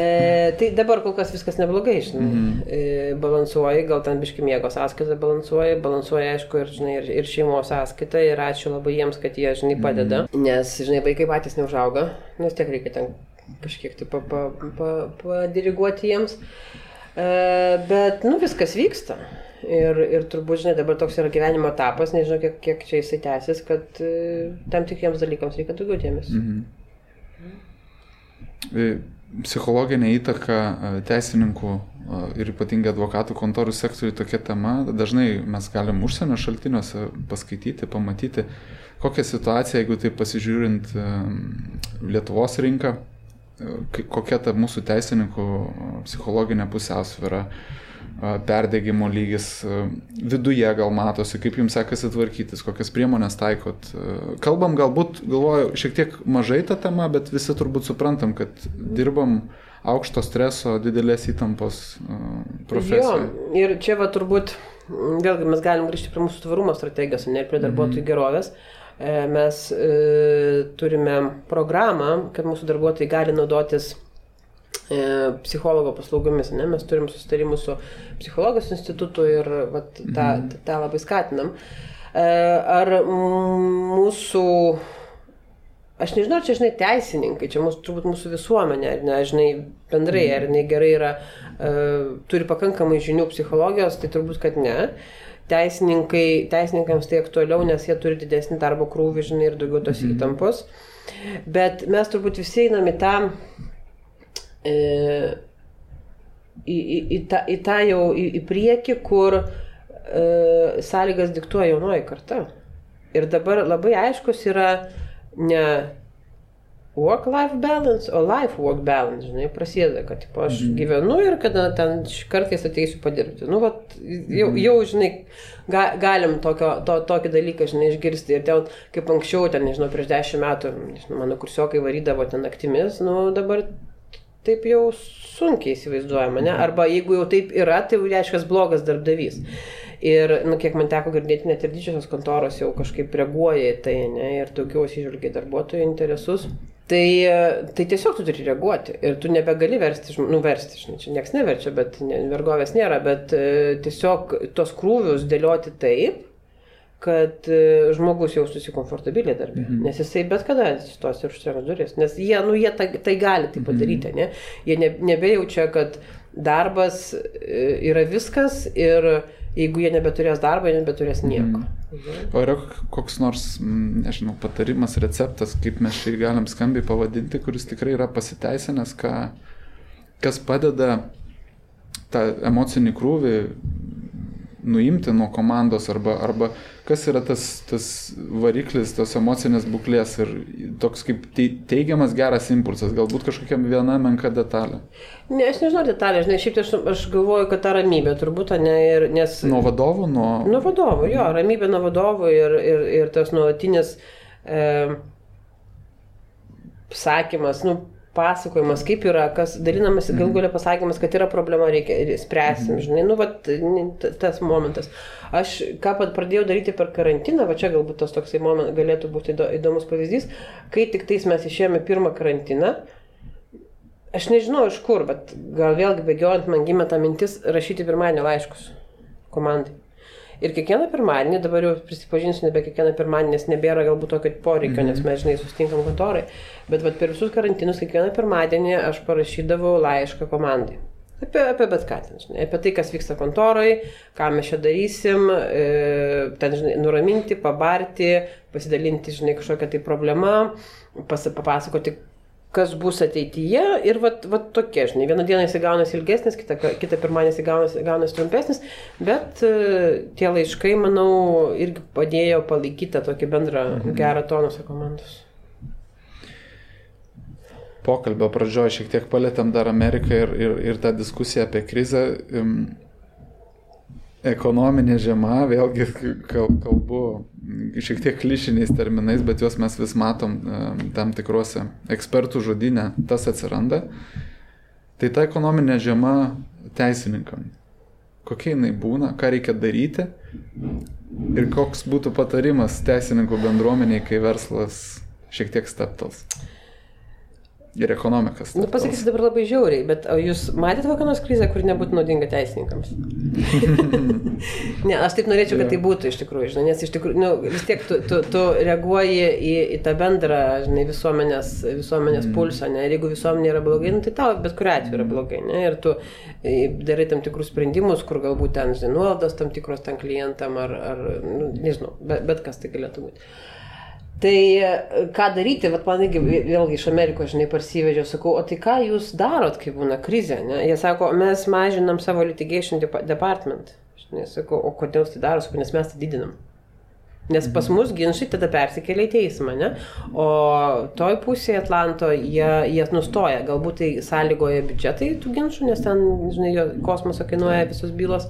tai dabar kol kas viskas neblogai, žinai. Mm e, balansuoji, gal ten biški miego sąskaitą balansuoji, balansuoji, aišku, ir, žinai, ir, ir šeimos sąskaitą, ir ačiū labai jiems, kad jie, žinai, padeda. Mm. Nes, žinai, vaikai patys neužauga, nes tiek reikia ten kažkiek tai pa, pa, pa, padiriguoti jiems. E, bet, nu, viskas vyksta. Ir, ir turbūt, žinai, dabar toks yra gyvenimo etapas, nežinau, kiek, kiek čia jisai tęsis, kad e, tam tikriems dalykams reikia daugiau dėmesio. Mhm. E, psichologinė įtaka teisininkų ir ypatingai advokatų kontorų sektoriui tokia tema, dažnai mes galim užsienio šaltiniuose paskaityti, pamatyti, kokią situaciją, jeigu tai pasižiūrint Lietuvos rinką, kokia ta mūsų teisininkų psichologinė pusiausvėra, perdėgymo lygis, viduje gal matosi, kaip jums sekasi tvarkytis, kokias priemonės taikot. Kalbam galbūt, galvoju, šiek tiek mažai tą temą, bet visi turbūt suprantam, kad dirbam aukšto streso, didelės įtampos profesijoje. Jo, ir čia va turbūt, vėlgi mes galim grįžti prie mūsų tvarumo strategijos, ne prie darbuotojų mhm. gerovės. Mm E, mes e, turime programą, kad mūsų darbuotojai gali naudotis e, psichologo paslaugomis. Ne? Mes turim susitarimus su psichologijos institutu ir vat, tą, mhm. tą labai skatinam. Ar mūsų Aš nežinau, čia, žinai, teisininkai, čia mūsų, turbūt mūsų visuomenė, ar ne, žinai, bendrai, ar ne gerai yra, uh, turi pakankamai žinių psichologijos, tai turbūt, kad ne. Uh, teisininkai, teisininkams tai aktualiau, nes jie turi didesnį darbo krūvį, žinai, ir daugiau tos mm. įtampos. Bet mes turbūt visi einam į tą, e, į, į, į, tą, į tą jau į, į priekį, kur e, sąlygas diktuoja jaunoji karta. Ir dabar labai aiškus yra ne work-life balance, o life-work balance, žinai, prasideda, kad tipo, aš mhm. gyvenu ir kada ten kartais ateisiu padirbti. Nu, vat, jau, mhm. jau, žinai, ga, galim tokio, to, tokį dalyką, žinai, išgirsti. Ir ten, kaip anksčiau, ten, nežinau, prieš dešimt metų, nežinau, mano kursiokai varydavo ten naktimis, nu, dabar taip jau sunkiai įsivaizduojama, ne? Arba jeigu jau taip yra, tai reiškia blogas darbdavys. Ir, nu, kiek man teko girdėti, net ir didžiosios kontoros jau kažkaip reaguoja į tai, ne, ir daugiau įsižvelgia darbuotojų interesus. Tai, tai tiesiog tu turi reaguoti ir tu nebegali versti, nu versti, žinai, čia niekas neverčia, bet ne, vergovės nėra, bet e, tiesiog tos krūvius dėlioti taip, kad e, žmogus jaustųsi komfortabiliai darbė, mhm. nes jisai bet kada stos ir užsienio duris, nes jie, nu, jie tai, tai gali tai padaryti, mhm. ne? jie ne, nebejaučia, kad darbas e, yra viskas ir jeigu jie nebeturės darbo, jie nebeturės nieko. Mm. O yra koks nors, nežinau, patarimas, receptas, kaip mes šį galim skambiai pavadinti, kuris tikrai yra pasiteisinęs, ką, kas padeda tą emocinį krūvį nuimti nuo komandos arba, arba kas yra tas, tas variklis, tos emocinės būklės ir toks kaip teigiamas geras impulsas, galbūt kažkokia viena menka detalė. Ne, aš nežinau detalė, žinai, šiaip tai aš, aš galvoju, kad ta ramybė turbūt, ne, ir, nes... Nuo vadovų, nuo... Nuo vadovų, jo, ramybė nuo vadovų ir, ir, ir tas nuolatinis e, sakymas, nu, pasakojimas, kaip yra, kas dalinamas, gal galia pasakymas, kad yra problema, reikia spręsim, mhm. žinai, nu, vat, tas momentas. Aš ką pradėjau daryti per karantiną, va čia galbūt tas toksai momentas galėtų būti įdomus pavyzdys, kai tik tais mes išėjome pirmą karantiną, aš nežinau iš kur, bet gal vėlgi bėgiojant man gimė ta mintis rašyti pirmadienio laiškus komandai. Ir kiekvieną pirmadienį, dabar jau prisipažinsiu, nebe kiekvieną pirmadienį, nes nebėra galbūt tokio poreikio, nes mes, žinai, sustinkam kontorai. Bet vat, per visus karantinus kiekvieną pirmadienį aš parašydavau laišką komandai. Apie, apie bet ką ten, žinai, apie tai, kas vyksta kontorai, ką mes čia darysim, e, ten, žinai, nuraminti, pabarti, pasidalinti, žinai, kažkokią tai problemą, pas, papasakoti, kas bus ateityje ir vat, vat tokie, žinai, vieną dieną jis gaunasi ilgesnis, kitą, kitą pirmadienį jis gaunasi, gaunasi trumpesnis, bet uh, tie laiškai, manau, irgi padėjo palaikyti tokį bendrą mhm. gerą tonusą komandos. Pokalbio pradžioje šiek tiek palėtėm dar Ameriką ir, ir, ir tą diskusiją apie krizę. Um, ekonominė žema, vėlgi kalbu šiek tiek klišiniais terminais, bet juos mes vis matom tam tikrose ekspertų žodinė, tas atsiranda. Tai ta ekonominė žema teisininkam. Kokia jinai būna, ką reikia daryti ir koks būtų patarimas teisininkų bendruomeniai, kai verslas šiek tiek steptels ir ekonomikas. Nu, pasakysiu dabar labai žiauriai, bet jūs matėte kokią nors krizę, kuri nebūtų naudinga teisininkams? ne, aš taip norėčiau, kad tai būtų iš tikrųjų, žinai, nes iš tikrųjų, nu, vis tiek tu, tu, tu reaguoji į, į tą bendrą, žinai, visuomenės, visuomenės mm. pulsą, ne, ir jeigu visuomenė yra blogai, nu, tai tau bet kuriu atveju yra mm. blogai, ne, ir tu darai tam tikrus sprendimus, kur galbūt ten, žinai, nuolaidos tam tikros tam klientam ar, ar nu, nežinau, bet, bet kas tai galėtų būti. Tai e, ką daryti, vat man vėlgi iš Amerikos, žinai, parsivežiau, sakau, o tai ką jūs darot, kai būna krizė, ne? Jie sako, mes mažinam savo litigation department. Žinai, sakau, o kodėl tai daro, sakau, nes mes tai didinam. Nes pas mhm. mus ginčiai tada persikelia į teismą, ne? O toj pusėje Atlanto jie, jie nustoja. Galbūt tai sąlygoja biudžetai tų ginčių, nes ten, žinai, kosmoso kainuoja visos bylos.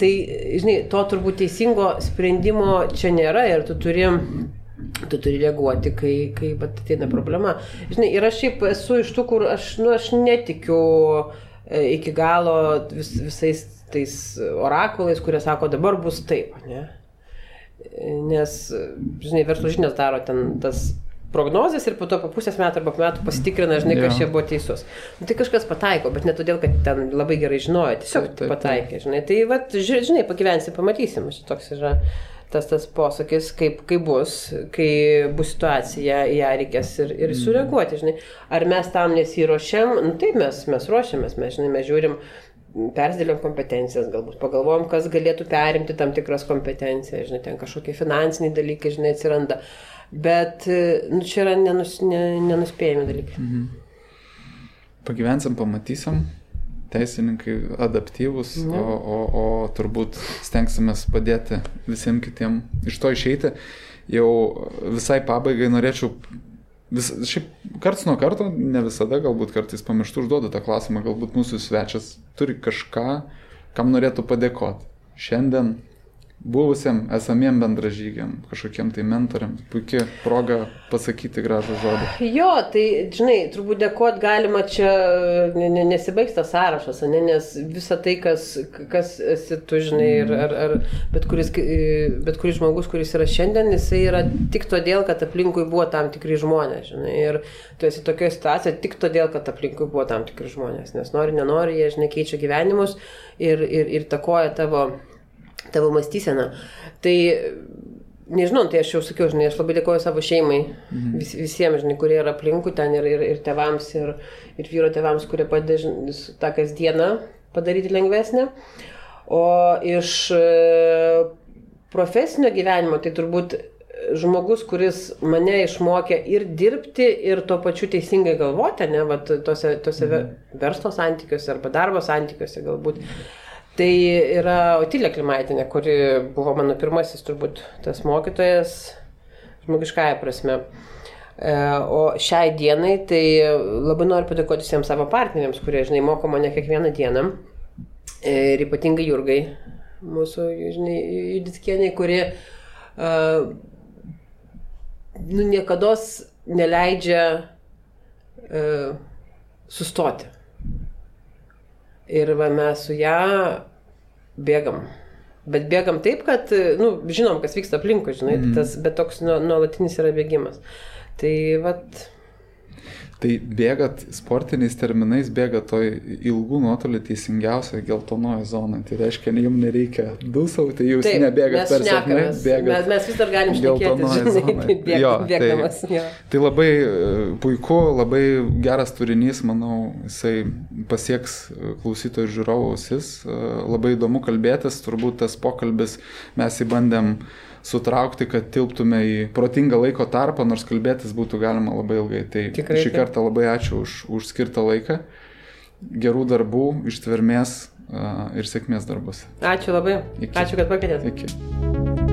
Tai, žinai, to turbūt teisingo sprendimo čia nėra ir tu turi tu turi reaguoti, kai, kai ateina problema. Žinai, ir aš šiaip esu iš tų, kur aš, nu, aš netikiu e, iki galo vis, visais tais orakulais, kurie sako, dabar bus taip, ne? Nes, žinai, verslo žinias daro ten tas prognozes ir po to po pusės metų arba po metų pasitikrina, žinai, kas čia buvo teisus. Nu, tai kažkas pataiko, bet ne todėl, kad ten labai gerai žinojo, tiesiog taip, taip, pataikė, žinai. Tai, va, žinai, pagyvensi, pamatysim, šitoks yra tas tas posakis, kaip, kaip bus, kai bus situacija, ją reikės ir, ir mhm. sureaguoti, žinai. Ar mes tam nesiuošiam, nu, taip mes, mes ruošiamės, mes, žinai, mes žiūrim, persidėliam kompetencijas, galbūt pagalvojom, kas galėtų perimti tam tikras kompetencijas, žinai, ten kažkokie finansiniai dalykai, žinai, atsiranda. Bet, nu, čia yra nenus, ne, nenuspėjami dalykai. Mhm. Pagyvensim, pamatysim, teisininkai adaptyvūs, mhm. o, o, o turbūt stengsime padėti visiems kitiem iš to išeiti. Jau visai pabaigai norėčiau vis, šiaip karts nuo karto, ne visada, galbūt kartais pamirštų užduodu tą klausimą, galbūt mūsų svečias turi kažką, kam norėtų padėkoti. Šiandien buvusiam esamiem bendražygiam, kažkokiem tai mentoriam. Puikia proga pasakyti gražų žodį. Jo, tai, žinai, turbūt dėkot galima čia, nesibaigs tas sąrašas, ne, nes visa tai, kas, kas esi tu, žinai, ir, ar, ar bet, kuris, bet kuris žmogus, kuris yra šiandien, jisai yra tik todėl, kad aplinkui buvo tam tikri žmonės, žinai, ir tu esi tokioje situacijoje tik todėl, kad aplinkui buvo tam tikri žmonės, nes nori, nenori, jie, žinai, keičia gyvenimus ir, ir, ir takoja tavo tavo mąstyseną. Tai nežinau, tai aš jau sakiau, žinai, aš labai dėkoju savo šeimai, mhm. vis, visiems, žinai, kurie yra aplinkui ten ir, ir, ir tevams, ir, ir vyro tevams, kurie padeda tą kasdieną padaryti lengvesnę. O iš e, profesinio gyvenimo, tai turbūt žmogus, kuris mane išmokė ir dirbti, ir tuo pačiu teisingai galvoti, ne, va, tose, tose mhm. verslo santykiuose arba darbo santykiuose galbūt. Tai yra Otilė Klimaitinė, kuri buvo mano pirmasis turbūt tas mokytojas žmogiškąją prasme. E, o šiai dienai tai labai noriu padėkoti visiems savo partneriams, kurie, žinai, moko mane kiekvieną dieną. E, ir ypatingai Jurgai, mūsų, žinai, Juditkieniai, kuri uh, nu, niekada neleidžia uh, sustoti. Ir va, mes su ją bėgam. Bet bėgam taip, kad, nu, žinom, kas vyksta aplinkui, žinai, mm. tas, bet toks nuolatinis yra bėgimas. Tai, vat, Tai bėgat sportiniais terminais, bėgat toj ilgų nuotolių teisingiausia geltonoji zona. Tai reiškia, jums nereikia dūsauti, jūs Taip, nebėgat per sapnai, bėgat. Mes, mes vis dar galim bėg, jo, bėgdamas. Tai, jo. tai labai e, puiku, labai geras turinys, manau, jisai pasieks e, klausytojų žiūrovų ausis. E, labai įdomu kalbėtis, turbūt tas pokalbis mes įbandėm sutraukti, kad tilptume į protingą laiko tarpą, nors kalbėtis būtų galima labai ilgai. Tai Tikrai, šį kartą labai ačiū už, už skirtą laiką, gerų darbų, ištvermės ir sėkmės darbus. Ačiū labai. Iki. Ačiū, kad pakvietėte. Iki.